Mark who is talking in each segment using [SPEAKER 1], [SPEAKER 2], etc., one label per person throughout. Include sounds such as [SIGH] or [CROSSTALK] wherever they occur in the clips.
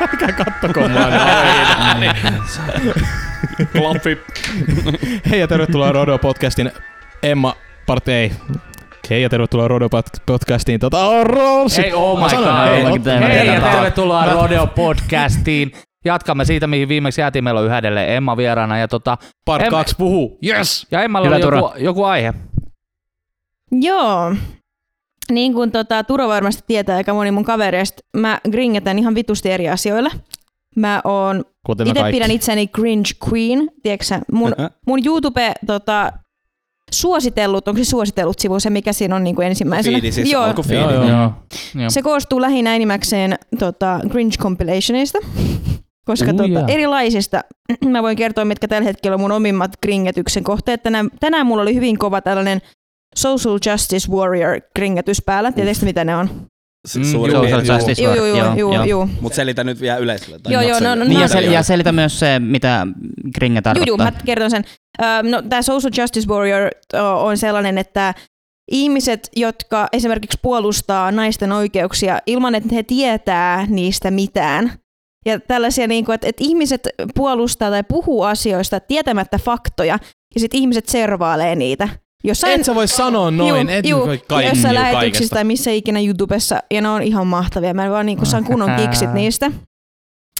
[SPEAKER 1] Älkää kattoko mua noin.
[SPEAKER 2] Klappi.
[SPEAKER 1] Hei ja tervetuloa Rodo Podcastin Emma Part ei. Hei ja tervetuloa Rodo Pod- Podcastiin. Tota, Rolsi.
[SPEAKER 3] Hei, oh my god.
[SPEAKER 1] hei,
[SPEAKER 3] Hei, ja tervetuloa
[SPEAKER 1] mä-
[SPEAKER 3] Rodeo Podcastiin. Jatkamme siitä, mihin viimeksi jäätiin. Meillä on yhä edelleen Emma vieraana. Ja, tota,
[SPEAKER 1] Part
[SPEAKER 3] Em-
[SPEAKER 1] 2 puhuu. Yes!
[SPEAKER 3] ja Emmalla
[SPEAKER 4] Hyvä,
[SPEAKER 3] oli joku, joku aihe.
[SPEAKER 5] Joo. Niin kuin tota, Turo varmasti tietää, aika moni mun kavereista, mä gringetän ihan vitusti eri asioilla. Mä oon, itse pidän itseni cringe queen, tiedätkö mun, mun YouTube tota, suositellut, onko se suositellut sivu se, mikä siinä on niin kuin ensimmäisenä?
[SPEAKER 2] Fiidi siis,
[SPEAKER 5] Joo.
[SPEAKER 1] Joo, joo.
[SPEAKER 3] Joo. Joo.
[SPEAKER 5] se koostuu lähinnä enimmäkseen tota, cringe compilationista, koska
[SPEAKER 3] Uu,
[SPEAKER 5] tota, erilaisista, mä voin kertoa, mitkä tällä hetkellä on mun omimmat gringetyksen kohteet. Tänään, tänään mulla oli hyvin kova tällainen Social Justice Warrior gringetys päällä. Tiedätkö mitä ne on?
[SPEAKER 3] Mm, joo, justice
[SPEAKER 5] Joo, joo, joo, joo, joo.
[SPEAKER 2] Mut selitä nyt vielä yleisölle. tai
[SPEAKER 5] Joo, joo, no, no,
[SPEAKER 4] Niin,
[SPEAKER 5] no,
[SPEAKER 4] ja,
[SPEAKER 5] no,
[SPEAKER 4] sel-
[SPEAKER 5] joo.
[SPEAKER 4] ja selitä myös se, mitä Gringe
[SPEAKER 5] Juu,
[SPEAKER 4] tarkoittaa.
[SPEAKER 5] juu, mä kerton sen. Ö, no, tämä Social Justice Warrior on sellainen, että ihmiset, jotka esimerkiksi puolustaa naisten oikeuksia ilman, että he tietää niistä mitään. Ja tällaisia, niin kuin, että, että ihmiset puolustaa tai puhuu asioista tietämättä faktoja, ja sitten ihmiset servailee niitä. Jossain,
[SPEAKER 1] Et sä voi sanoa noin, et
[SPEAKER 5] juu,
[SPEAKER 1] voi kaikki
[SPEAKER 5] jossain
[SPEAKER 1] juu
[SPEAKER 5] lähetyksissä tai missä ikinä YouTubessa, ja ne on ihan mahtavia. Mä vaan niin saan kunnon kiksit niistä.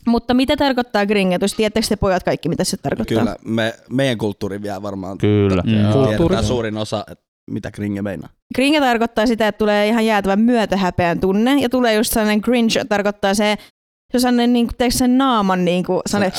[SPEAKER 5] Mutta mitä tarkoittaa gringetys? Tiedättekö te pojat kaikki, mitä se tarkoittaa?
[SPEAKER 2] Kyllä, me, meidän kulttuuri vielä varmaan
[SPEAKER 3] Kyllä.
[SPEAKER 4] Mm.
[SPEAKER 2] tiedetään
[SPEAKER 3] Kulttuuri.
[SPEAKER 2] suurin osa, että mitä kringe meinaa.
[SPEAKER 5] Cringe tarkoittaa sitä, että tulee ihan jäätävän myötähäpeän tunne, ja tulee just sellainen cringe, tarkoittaa se, se on sellainen, niin kuin, sen naaman, niin kuin, sellainen,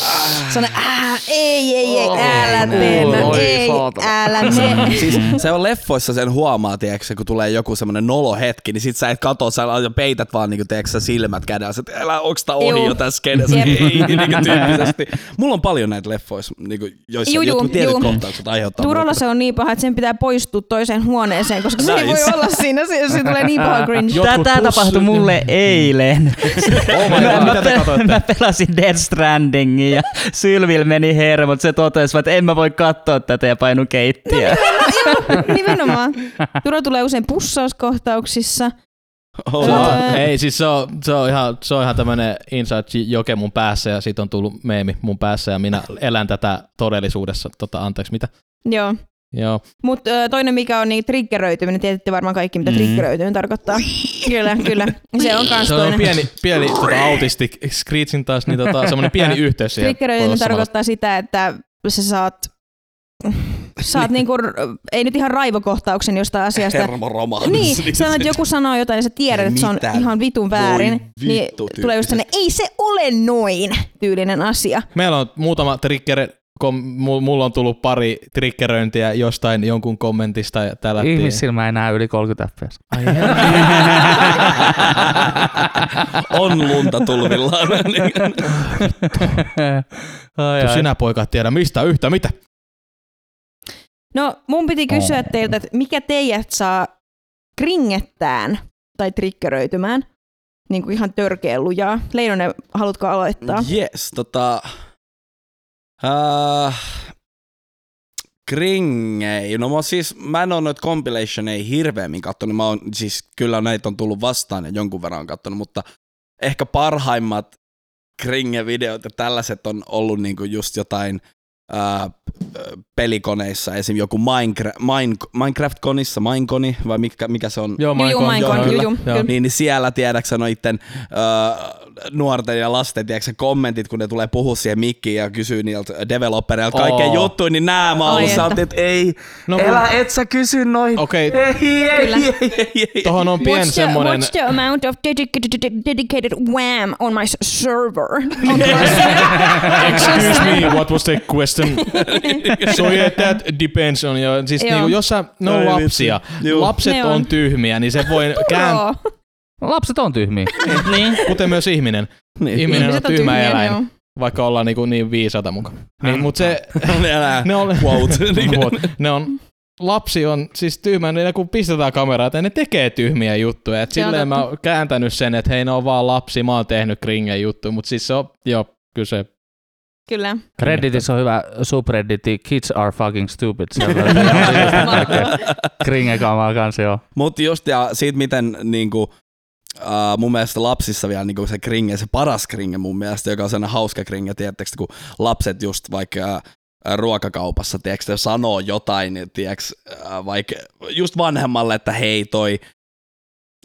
[SPEAKER 5] sellainen, äh, ei, ei, ei, älä tee, no, ei,
[SPEAKER 3] saatana.
[SPEAKER 5] älä [LAUGHS] tee.
[SPEAKER 2] Siis se on leffoissa sen huomaa, tiedätkö, kun tulee joku semmoinen nolo hetki, niin sit sä et katso, sä peität vaan niinku, tiedätkö, silmät kädellä, että älä onks tää ohi jo tässä kenessä,
[SPEAKER 5] Jep.
[SPEAKER 2] ei, niinku tyyppisesti. Mulla on paljon näitä leffoissa, niinku, joissa
[SPEAKER 5] Juu,
[SPEAKER 2] jotkut tietyt
[SPEAKER 5] juu.
[SPEAKER 2] kohtaukset aiheuttaa.
[SPEAKER 5] Turolla se on niin paha, että sen pitää poistua toiseen huoneeseen, koska se ei voi olla siinä, se, se tulee niin paha cringe.
[SPEAKER 1] Pussi-
[SPEAKER 4] tapahtui mulle eilen. [LAUGHS]
[SPEAKER 1] Oh my
[SPEAKER 4] mä,
[SPEAKER 1] god,
[SPEAKER 4] mä,
[SPEAKER 1] mitä te
[SPEAKER 4] pe-
[SPEAKER 1] katsoitte?
[SPEAKER 4] mä pelasin Dead Strandingin ja Sylvil meni hermot. Se totesi, että en mä voi katsoa tätä ja painu keittiöön.
[SPEAKER 5] Joo, nimenomaan. Turo tulee usein pussauskohtauksissa.
[SPEAKER 2] Oh,
[SPEAKER 1] Se
[SPEAKER 5] Öö,
[SPEAKER 1] on, ei, siis se on, se on ihan, se on ihan tämmönen inside joke mun päässä ja siitä on tullut meemi mun päässä ja minä elän tätä todellisuudessa. Tota, anteeksi, mitä?
[SPEAKER 5] Joo.
[SPEAKER 1] Joo.
[SPEAKER 5] Mutta toinen mikä on niin triggeröityminen, tiedätte varmaan kaikki mitä
[SPEAKER 4] Mm.
[SPEAKER 5] triggeröityminen tarkoittaa. Kyllä, kyllä. Se on kans
[SPEAKER 1] Se on
[SPEAKER 5] toinen.
[SPEAKER 1] pieni, pieni tota, autistic screechin taas, niin tota, semmoinen pieni [LAUGHS] yhteys siihen.
[SPEAKER 5] Triggeröityminen tarkoittaa sitä, että sä saat, saat niinku, ei nyt ihan raivokohtauksen jostain asiasta. Niin, sä että joku sanoo jotain ja sä tiedät, että se on ihan vitun väärin. Niin tulee just sellainen, ei se ole noin tyylinen asia.
[SPEAKER 1] Meillä on muutama trigger, kom, mu- mulla on tullut pari triggeröintiä jostain jonkun kommentista ja tällä
[SPEAKER 3] Ihmissilmä ei näe yli 30 fps. [LAUGHS]
[SPEAKER 2] on lunta tulvillaan. [LAUGHS]
[SPEAKER 3] ai, ai.
[SPEAKER 1] sinä poika tiedä mistä yhtä mitä.
[SPEAKER 5] No mun piti kysyä teiltä, että mikä teidät saa kringettään tai triggeröitymään? Niin kuin ihan törkeä lujaa. Leinonen, haluatko aloittaa?
[SPEAKER 2] Yes, tota... Uh, Kringei. No mä, siis, mä en oo noita compilationeja hirveämmin kattonut. Mä oon, siis kyllä näitä on tullut vastaan ja jonkun verran on kattonut, mutta ehkä parhaimmat Kringe-videot ja tällaiset on ollut niinku just jotain ää, pelikoneissa, esim. joku Minecraft, Mine, Minecraft-konissa, Mineconi, vai mikä, mikä se on?
[SPEAKER 1] Joo, Minecon, joo,
[SPEAKER 5] juu,
[SPEAKER 1] kyllä.
[SPEAKER 5] kyllä.
[SPEAKER 2] Niin, niin siellä tiedäksä noitten öö, nuorten ja lasten tiedäksä, kommentit, kun ne tulee puhua siihen mikkiin ja kysyy niiltä developereilta kaikkea
[SPEAKER 3] Oo.
[SPEAKER 2] juttuja, niin nää mä oon
[SPEAKER 5] että.
[SPEAKER 2] saanut, että ei,
[SPEAKER 1] No,
[SPEAKER 2] no, elä, et sä kysy noin.
[SPEAKER 1] Okei,
[SPEAKER 2] Ei, ei, ei, ei, ei, ei.
[SPEAKER 1] tohon on pien
[SPEAKER 5] What's the,
[SPEAKER 1] semmonen...
[SPEAKER 5] what's the amount of dedicated, dedicated wham on my server? On. [LAUGHS]
[SPEAKER 1] Excuse me, [LAUGHS] what was the question? [LAUGHS] so yeah, that depends on your... Siis niinku, jos sä, ne on
[SPEAKER 2] Ai
[SPEAKER 1] lapsia.
[SPEAKER 2] Juu.
[SPEAKER 1] lapset on. tyhmiä, niin se voi kääntää.
[SPEAKER 3] Lapset on tyhmiä. [LAUGHS]
[SPEAKER 4] niin.
[SPEAKER 1] kuten myös ihminen.
[SPEAKER 2] Niin.
[SPEAKER 1] Ihminen
[SPEAKER 5] Ihmiset
[SPEAKER 1] on tyhmä
[SPEAKER 5] tyhmiä,
[SPEAKER 1] eläin,
[SPEAKER 5] joo.
[SPEAKER 1] vaikka ollaan niinku niin viisata mukaan. Niin, mut se,
[SPEAKER 2] Elää. [LAUGHS]
[SPEAKER 1] ne on,
[SPEAKER 2] Quote. [LAUGHS]
[SPEAKER 1] Quote. ne on, lapsi on siis tyhmä, niin kun pistetään kameraa, että ne tekee tyhmiä juttuja. Et
[SPEAKER 5] on
[SPEAKER 1] silleen mä oon kääntänyt sen, että hei ne on vaan lapsi, mä oon tehnyt kringen juttuja, mutta siis se on, joo, kyllä se
[SPEAKER 5] Kyllä.
[SPEAKER 3] Redditissä on hyvä subredditti Kids are fucking stupid. On Kringekamaa kanssa joo.
[SPEAKER 2] Mutta just ja siitä, miten niinku, uh, mun mielestä lapsissa vielä niin se kringe, se paras kringe mun mielestä, joka on sellainen hauska kringe, tiedättekö, kun lapset just vaikka uh, ruokakaupassa, tiedätkö, sanoo jotain, tiedätkö, uh, vaikka just vanhemmalle, että hei toi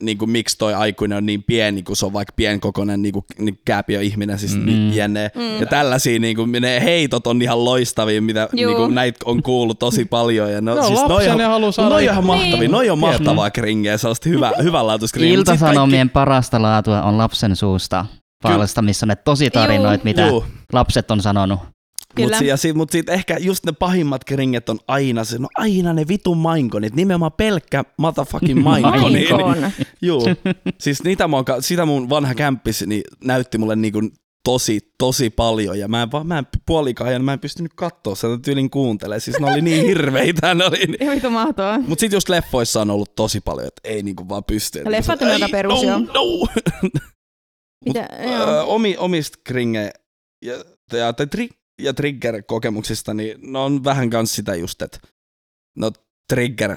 [SPEAKER 2] niin kuin, miksi toi aikuinen on niin pieni, kun se on vaikka pienkokoinen niin kuin, niin kääpiö ihminen, siis
[SPEAKER 4] Mm.
[SPEAKER 2] mm. jenne.
[SPEAKER 5] Mm.
[SPEAKER 2] Ja tällaisia niin kuin, ne heitot on ihan loistavia, mitä
[SPEAKER 5] Juu.
[SPEAKER 2] niin kuin, näitä on kuullut tosi paljon. Ja no,
[SPEAKER 1] No,
[SPEAKER 2] siis noi on,
[SPEAKER 1] haluaa saada
[SPEAKER 2] noi on ihan mahtavia,
[SPEAKER 5] Niin.
[SPEAKER 2] noi on mahtavaa kringeä, sellaista hyvä, [LAUGHS] hyvänlaatuista kringeä. Sit
[SPEAKER 4] Iltasanomien parasta laatua on lapsen suusta palsta, missä on ne tosi tarinoit,
[SPEAKER 5] Juu.
[SPEAKER 4] mitä
[SPEAKER 2] Juu.
[SPEAKER 4] lapset on sanonut.
[SPEAKER 2] Mutta ja sit, mut sit ehkä just ne pahimmat kringet on aina se, no aina ne vitun mainkonit, nimenomaan pelkkä motherfucking [LAUGHS] mainkoni.
[SPEAKER 5] Maikon. [LAUGHS]
[SPEAKER 2] Juu. Siis niitä ka- sitä mun vanha kämppis niin näytti mulle niinku tosi, tosi paljon ja mä en, mä en puolikaan ajan, mä en pystynyt katsoa sitä tyylin kuuntelee. Siis ne oli niin [LAUGHS] hirveitä. Ne oli niin.
[SPEAKER 5] Vitu mahtavaa.
[SPEAKER 2] Mut sit just leffoissa on ollut tosi paljon, että ei niinku vaan pysty.
[SPEAKER 5] Ja leffat on
[SPEAKER 2] Ei,
[SPEAKER 5] aika perus,
[SPEAKER 2] no, no.
[SPEAKER 5] Mitä,
[SPEAKER 2] Öö,
[SPEAKER 5] joo.
[SPEAKER 2] omi, omista kringe ja, ja, tai tri, ja trigger-kokemuksista, niin ne on vähän kans sitä just, että no trigger,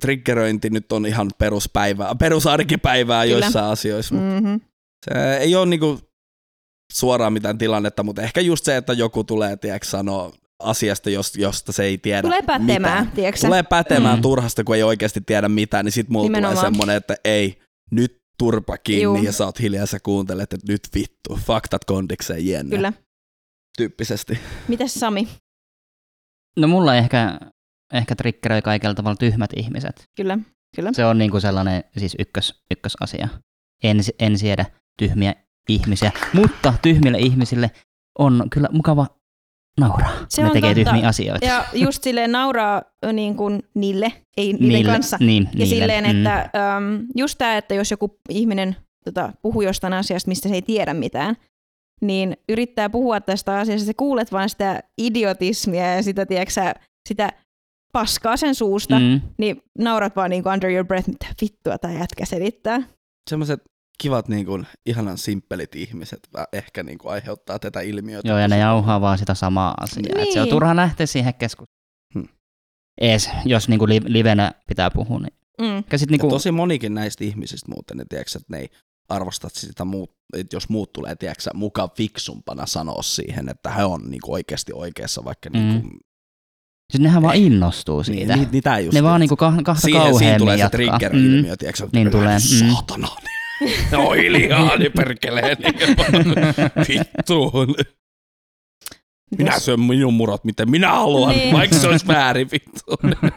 [SPEAKER 2] triggeröinti nyt on ihan peruspäivää, perusarkipäivää
[SPEAKER 5] Kyllä.
[SPEAKER 2] joissain asioissa. Mm.
[SPEAKER 5] Mm-hmm.
[SPEAKER 2] Se ei ole niinku suoraan mitään tilannetta, mutta ehkä just se, että joku tulee, tiedätkö, sanoa asiasta, josta, se ei tiedä
[SPEAKER 5] Tulee pätemään, tiedätkö?
[SPEAKER 2] Tulee pätemään
[SPEAKER 4] Mm.
[SPEAKER 2] turhasta, kun ei oikeasti tiedä mitään, niin sit mulla tulee
[SPEAKER 5] Nimenomaan.
[SPEAKER 2] semmonen, että ei, nyt turpa kiinni
[SPEAKER 5] Juu.
[SPEAKER 2] ja sä oot hiljaa ja sä kuuntelet, että nyt vittu, faktat kondikseen jenne.
[SPEAKER 5] Kyllä.
[SPEAKER 2] Tyyppisesti.
[SPEAKER 5] Mitäs Sami?
[SPEAKER 4] No mulla ehkä, ehkä triggeröi kaikella tavalla tyhmät ihmiset.
[SPEAKER 5] Kyllä. Kyllä.
[SPEAKER 4] Se on niinku sellainen siis ykkös, ykkösasia. En, en siedä tyhmiä ihmisiä, mutta tyhmille ihmisille on kyllä mukava nauraa.
[SPEAKER 5] Se
[SPEAKER 4] ne
[SPEAKER 5] on
[SPEAKER 4] tekee
[SPEAKER 5] totta.
[SPEAKER 4] tyhmiä asioita.
[SPEAKER 5] Ja just silleen nauraa niin kuin niille, ei niiden
[SPEAKER 4] Niille-
[SPEAKER 5] kanssa.
[SPEAKER 4] Niin,
[SPEAKER 5] Ja
[SPEAKER 4] niille.
[SPEAKER 5] silleen,
[SPEAKER 4] mm.
[SPEAKER 5] että äm, just tämä, että jos joku ihminen tota, puhuu jostain asiasta, mistä se ei tiedä mitään, niin yrittää puhua tästä asiasta, sä kuulet vain sitä idiotismia ja sitä, tiedätkö, sitä paskaa sen suusta, mm. Niin naurat vaan niin kuin under your breath, mitä vittua tämä jätkä selittää.
[SPEAKER 2] Semmoiset kivat, niin kuin, ihanan simppelit ihmiset ehkä niin kuin, aiheuttaa tätä ilmiötä.
[SPEAKER 4] Joo, ja ne jauhaa vaan sitä samaa asiaa. Niin. Et se on
[SPEAKER 5] Niin.
[SPEAKER 4] turha lähteä siihen keskusteluun.
[SPEAKER 2] Hmm.
[SPEAKER 4] Ees, jos niinku li- livenä pitää puhua. Niin.
[SPEAKER 5] Mm.
[SPEAKER 4] Sit
[SPEAKER 2] Niinku...
[SPEAKER 4] niinku,
[SPEAKER 2] tosi monikin näistä ihmisistä muuten, ne, tiedätkö, että ne ei arvosta sitä muut, että jos muut tulee, tiedätkö, mukaan fiksumpana sanoa siihen, että he on niin kuin, oikeasti oikeassa, vaikka
[SPEAKER 4] Mm.
[SPEAKER 2] niin kuin,
[SPEAKER 4] sit nehän vaan innostuu siitä.
[SPEAKER 2] Niin, niin, niin just,
[SPEAKER 4] ne vaan niinku kah- kahta
[SPEAKER 2] siihen, siihen
[SPEAKER 4] kauheammin
[SPEAKER 2] tulee se
[SPEAKER 4] jatkaa.
[SPEAKER 2] trigger-ilmiö, mm. tiedätkö,
[SPEAKER 4] Niin tulee, mm.
[SPEAKER 2] Saatana. No hiljaa, niin [LAUGHS] perkelee. [LAUGHS] Vittu. Minä syön minun murot, miten minä haluan,
[SPEAKER 5] Niin.
[SPEAKER 2] niin. vaikka se olisi väärin, vittu.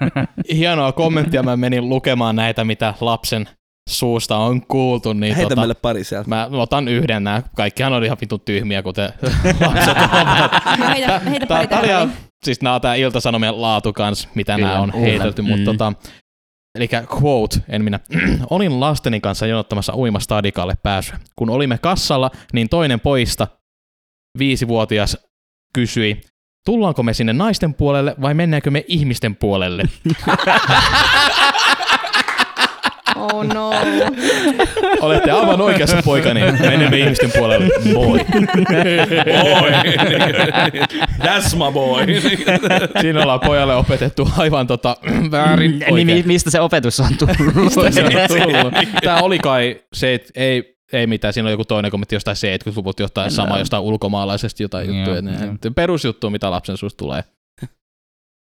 [SPEAKER 2] [LAUGHS]
[SPEAKER 1] Hienoa kommenttia, mä menin lukemaan näitä, mitä lapsen suusta on kuultu. Niin
[SPEAKER 2] Heitä
[SPEAKER 1] tota,
[SPEAKER 2] meille pari sieltä.
[SPEAKER 1] Mä otan yhden, nämä kaikkihan on ihan vitun tyhmiä, kuten [LAUGHS] lapset [LAUGHS] ovat.
[SPEAKER 5] No heitä, heitä
[SPEAKER 1] Tää,
[SPEAKER 5] pari
[SPEAKER 1] oli siis nämä on tää iltasanomien laatu kans, mitä
[SPEAKER 4] Kyllä,
[SPEAKER 1] nämä on
[SPEAKER 4] kyllä.
[SPEAKER 1] heitelty, mutta
[SPEAKER 4] Mm.
[SPEAKER 1] tota, Eli quote, en minä. [CLEARS THROAT] Olin lasteni kanssa jonottamassa uimastadikalle pääsyä. Kun olimme kassalla, niin toinen poista, viisivuotias, kysyi, tullaanko me sinne naisten puolelle vai mennäänkö me ihmisten puolelle? [LAUGHS]
[SPEAKER 5] Oh no. [LAUGHS]
[SPEAKER 1] Olette aivan oikeassa poikani, menemme ihmisten puolelle. Moi.
[SPEAKER 2] Boy. That's my boy.
[SPEAKER 1] Siinä ollaan pojalle opetettu aivan tota, [CLEARS THROAT] väärin
[SPEAKER 4] Niin, mi-
[SPEAKER 1] oikein.
[SPEAKER 4] mistä se opetus on tullut?
[SPEAKER 1] Mistä se on tullut? Tää oli kai se, että ei, ei mitään, siinä on joku toinen kommentti jostain 70-luvut, jotain sama jostain ulkomaalaisesta jotain juttuja. Perusjuttu, mitä lapsen suusta tulee.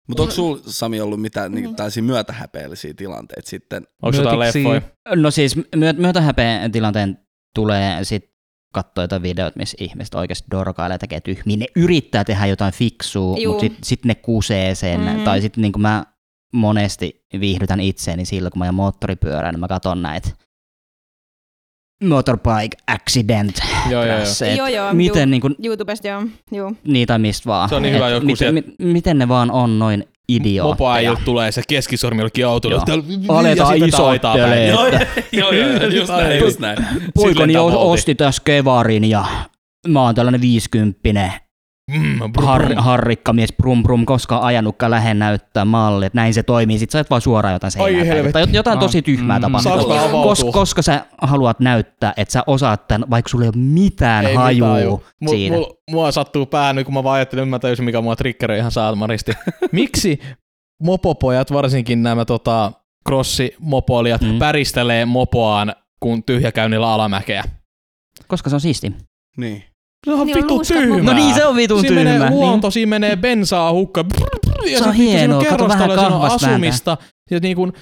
[SPEAKER 2] Mutta onko sulla, Sami, ollut mitään niin, tällaisia myötähäpeellisiä tilanteita sitten?
[SPEAKER 1] Onko jotain leffoja?
[SPEAKER 4] No siis myö- myötähäpeän tilanteen tulee sit katsoa jotain videot, missä ihmiset oikeasti dorkailee ja tekee tyhmiä. Ne yrittää tehdä jotain fiksua,
[SPEAKER 5] Juu.
[SPEAKER 4] mutta sitten sit ne kusee sen.
[SPEAKER 5] Mm.
[SPEAKER 4] Mm. Tai sitten niin mä monesti viihdytän itseäni silloin, kun mä ajan moottoripyörään, niin mä katson näitä motorbike accident.
[SPEAKER 1] Joo, joo, joo.
[SPEAKER 5] Joo, joo,
[SPEAKER 4] Miten
[SPEAKER 5] juu.
[SPEAKER 4] niin kuin,
[SPEAKER 5] YouTubesta joo. Joo.
[SPEAKER 4] niitä mistä vaan.
[SPEAKER 1] Se on niin hyvä joku
[SPEAKER 4] miten,
[SPEAKER 1] sieltä-
[SPEAKER 4] mi, miten ne vaan on noin idiootteja.
[SPEAKER 1] Mopoajilta tulee se keskisormi jollekin autolle.
[SPEAKER 4] Aletaan
[SPEAKER 1] aitaa päin.
[SPEAKER 2] Joo, joo, joo, just näin, just näin.
[SPEAKER 1] Tavoite.
[SPEAKER 4] osti tässä kevarin ja mä oon tällainen viisikymppinen
[SPEAKER 1] Mm, brum,
[SPEAKER 4] har,
[SPEAKER 1] brum.
[SPEAKER 4] harrikkamies, brum brum, koskaan ajanutkaan lähde näyttää malli, että näin se toimii. Sitten sä et vaan suoraan jotain
[SPEAKER 1] Ai
[SPEAKER 4] seinää. Tai jotain tosi tyhmää
[SPEAKER 3] Mm.
[SPEAKER 4] tapahtuu. Kos, koska sä haluat näyttää, että sä osaat tämän, vaikka sulla ei ole mitään
[SPEAKER 1] Ei
[SPEAKER 4] hajua
[SPEAKER 1] mitään, juu. Mu-
[SPEAKER 4] siitä.
[SPEAKER 1] mu- mua sattuu pää nyt, kun mä vaan ajattelin, mä täysin, mikä mua triggeröi ihan saatmaristi. [LAUGHS] Miksi mopopojat, varsinkin nämä tota, crossimopoilijat,
[SPEAKER 4] Mm.
[SPEAKER 1] päristelee mopoaan kuin tyhjäkäynnillä alamäkeä.
[SPEAKER 4] Koska se on siisti.
[SPEAKER 2] Niin.
[SPEAKER 1] Se on
[SPEAKER 5] Niin
[SPEAKER 1] tyhmää.
[SPEAKER 5] mukana.
[SPEAKER 4] No niin, se on vitun
[SPEAKER 1] siinä
[SPEAKER 4] tyhmä.
[SPEAKER 1] menee
[SPEAKER 4] Niin.
[SPEAKER 1] luonto, siinä menee bensaa hukka. Ja
[SPEAKER 4] Se on hienoa, kato vähän
[SPEAKER 1] kerrostalo, siinä on
[SPEAKER 4] kahvasta
[SPEAKER 1] asumista. Ja niin kuin,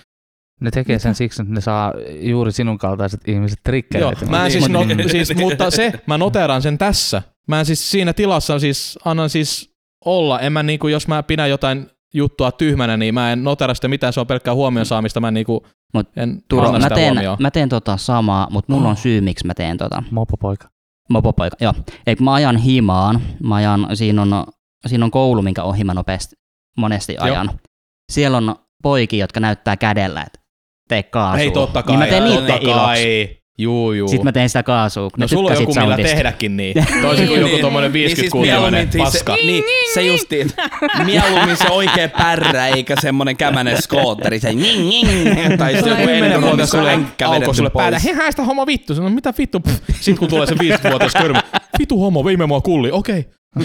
[SPEAKER 3] Ne tekee sen siksi, että ne saa juuri sinun kaltaiset ihmiset
[SPEAKER 1] joo,
[SPEAKER 3] triggereitä.
[SPEAKER 1] mä en siis, no,
[SPEAKER 2] Niin.
[SPEAKER 1] siis, mutta se, mä noteran sen tässä. Mä en siis siinä tilassa siis, annan siis olla. En mä niinku, jos mä pidän jotain juttua tyhmänä, niin mä en notera sitä mitään, se on pelkkää huomion saamista. Mä en niinku,
[SPEAKER 4] Mut
[SPEAKER 1] en
[SPEAKER 4] Turo,
[SPEAKER 1] anna
[SPEAKER 4] mä
[SPEAKER 1] sitä
[SPEAKER 4] teen,
[SPEAKER 1] huomioon.
[SPEAKER 4] mä teen tota samaa, mutta mulla on syy, miksi mä teen tota.
[SPEAKER 3] Mopopoika.
[SPEAKER 4] Mopopoika, joo. Kun mä ajan himaan, mä ajan, siinä on, siinä on koulu, minkä ohi mä nopeasti monesti ajan. Siellä on poikia, jotka näyttää kädellä, että tee kaasua.
[SPEAKER 1] Ei totta kai.
[SPEAKER 4] Niin mä teen iloksi.
[SPEAKER 1] Juu, juu.
[SPEAKER 4] Sitten mä teen sitä kaasua,
[SPEAKER 1] No
[SPEAKER 4] ne
[SPEAKER 1] sulla on joku millä
[SPEAKER 4] soundista.
[SPEAKER 1] tehdäkin niin. [LAUGHS] Toisin kuin joku tommonen 50
[SPEAKER 2] mieluummin siis
[SPEAKER 1] paska.
[SPEAKER 2] Se, niin, se justiin. Mieluummin se oikea pärrä, eikä semmonen kämänen skootteri. Se ning, ning, tai se joku
[SPEAKER 1] Kymmenen
[SPEAKER 2] enemmän,
[SPEAKER 1] vuotta sulle auko
[SPEAKER 2] vedetty
[SPEAKER 1] sulle päälle. Hei, haista homma vittu. Sano, mitä vittu? Sitten kun tulee se 50-vuotias körmä. Vitu homo, viime mua kulli. Okei. [LAUGHS]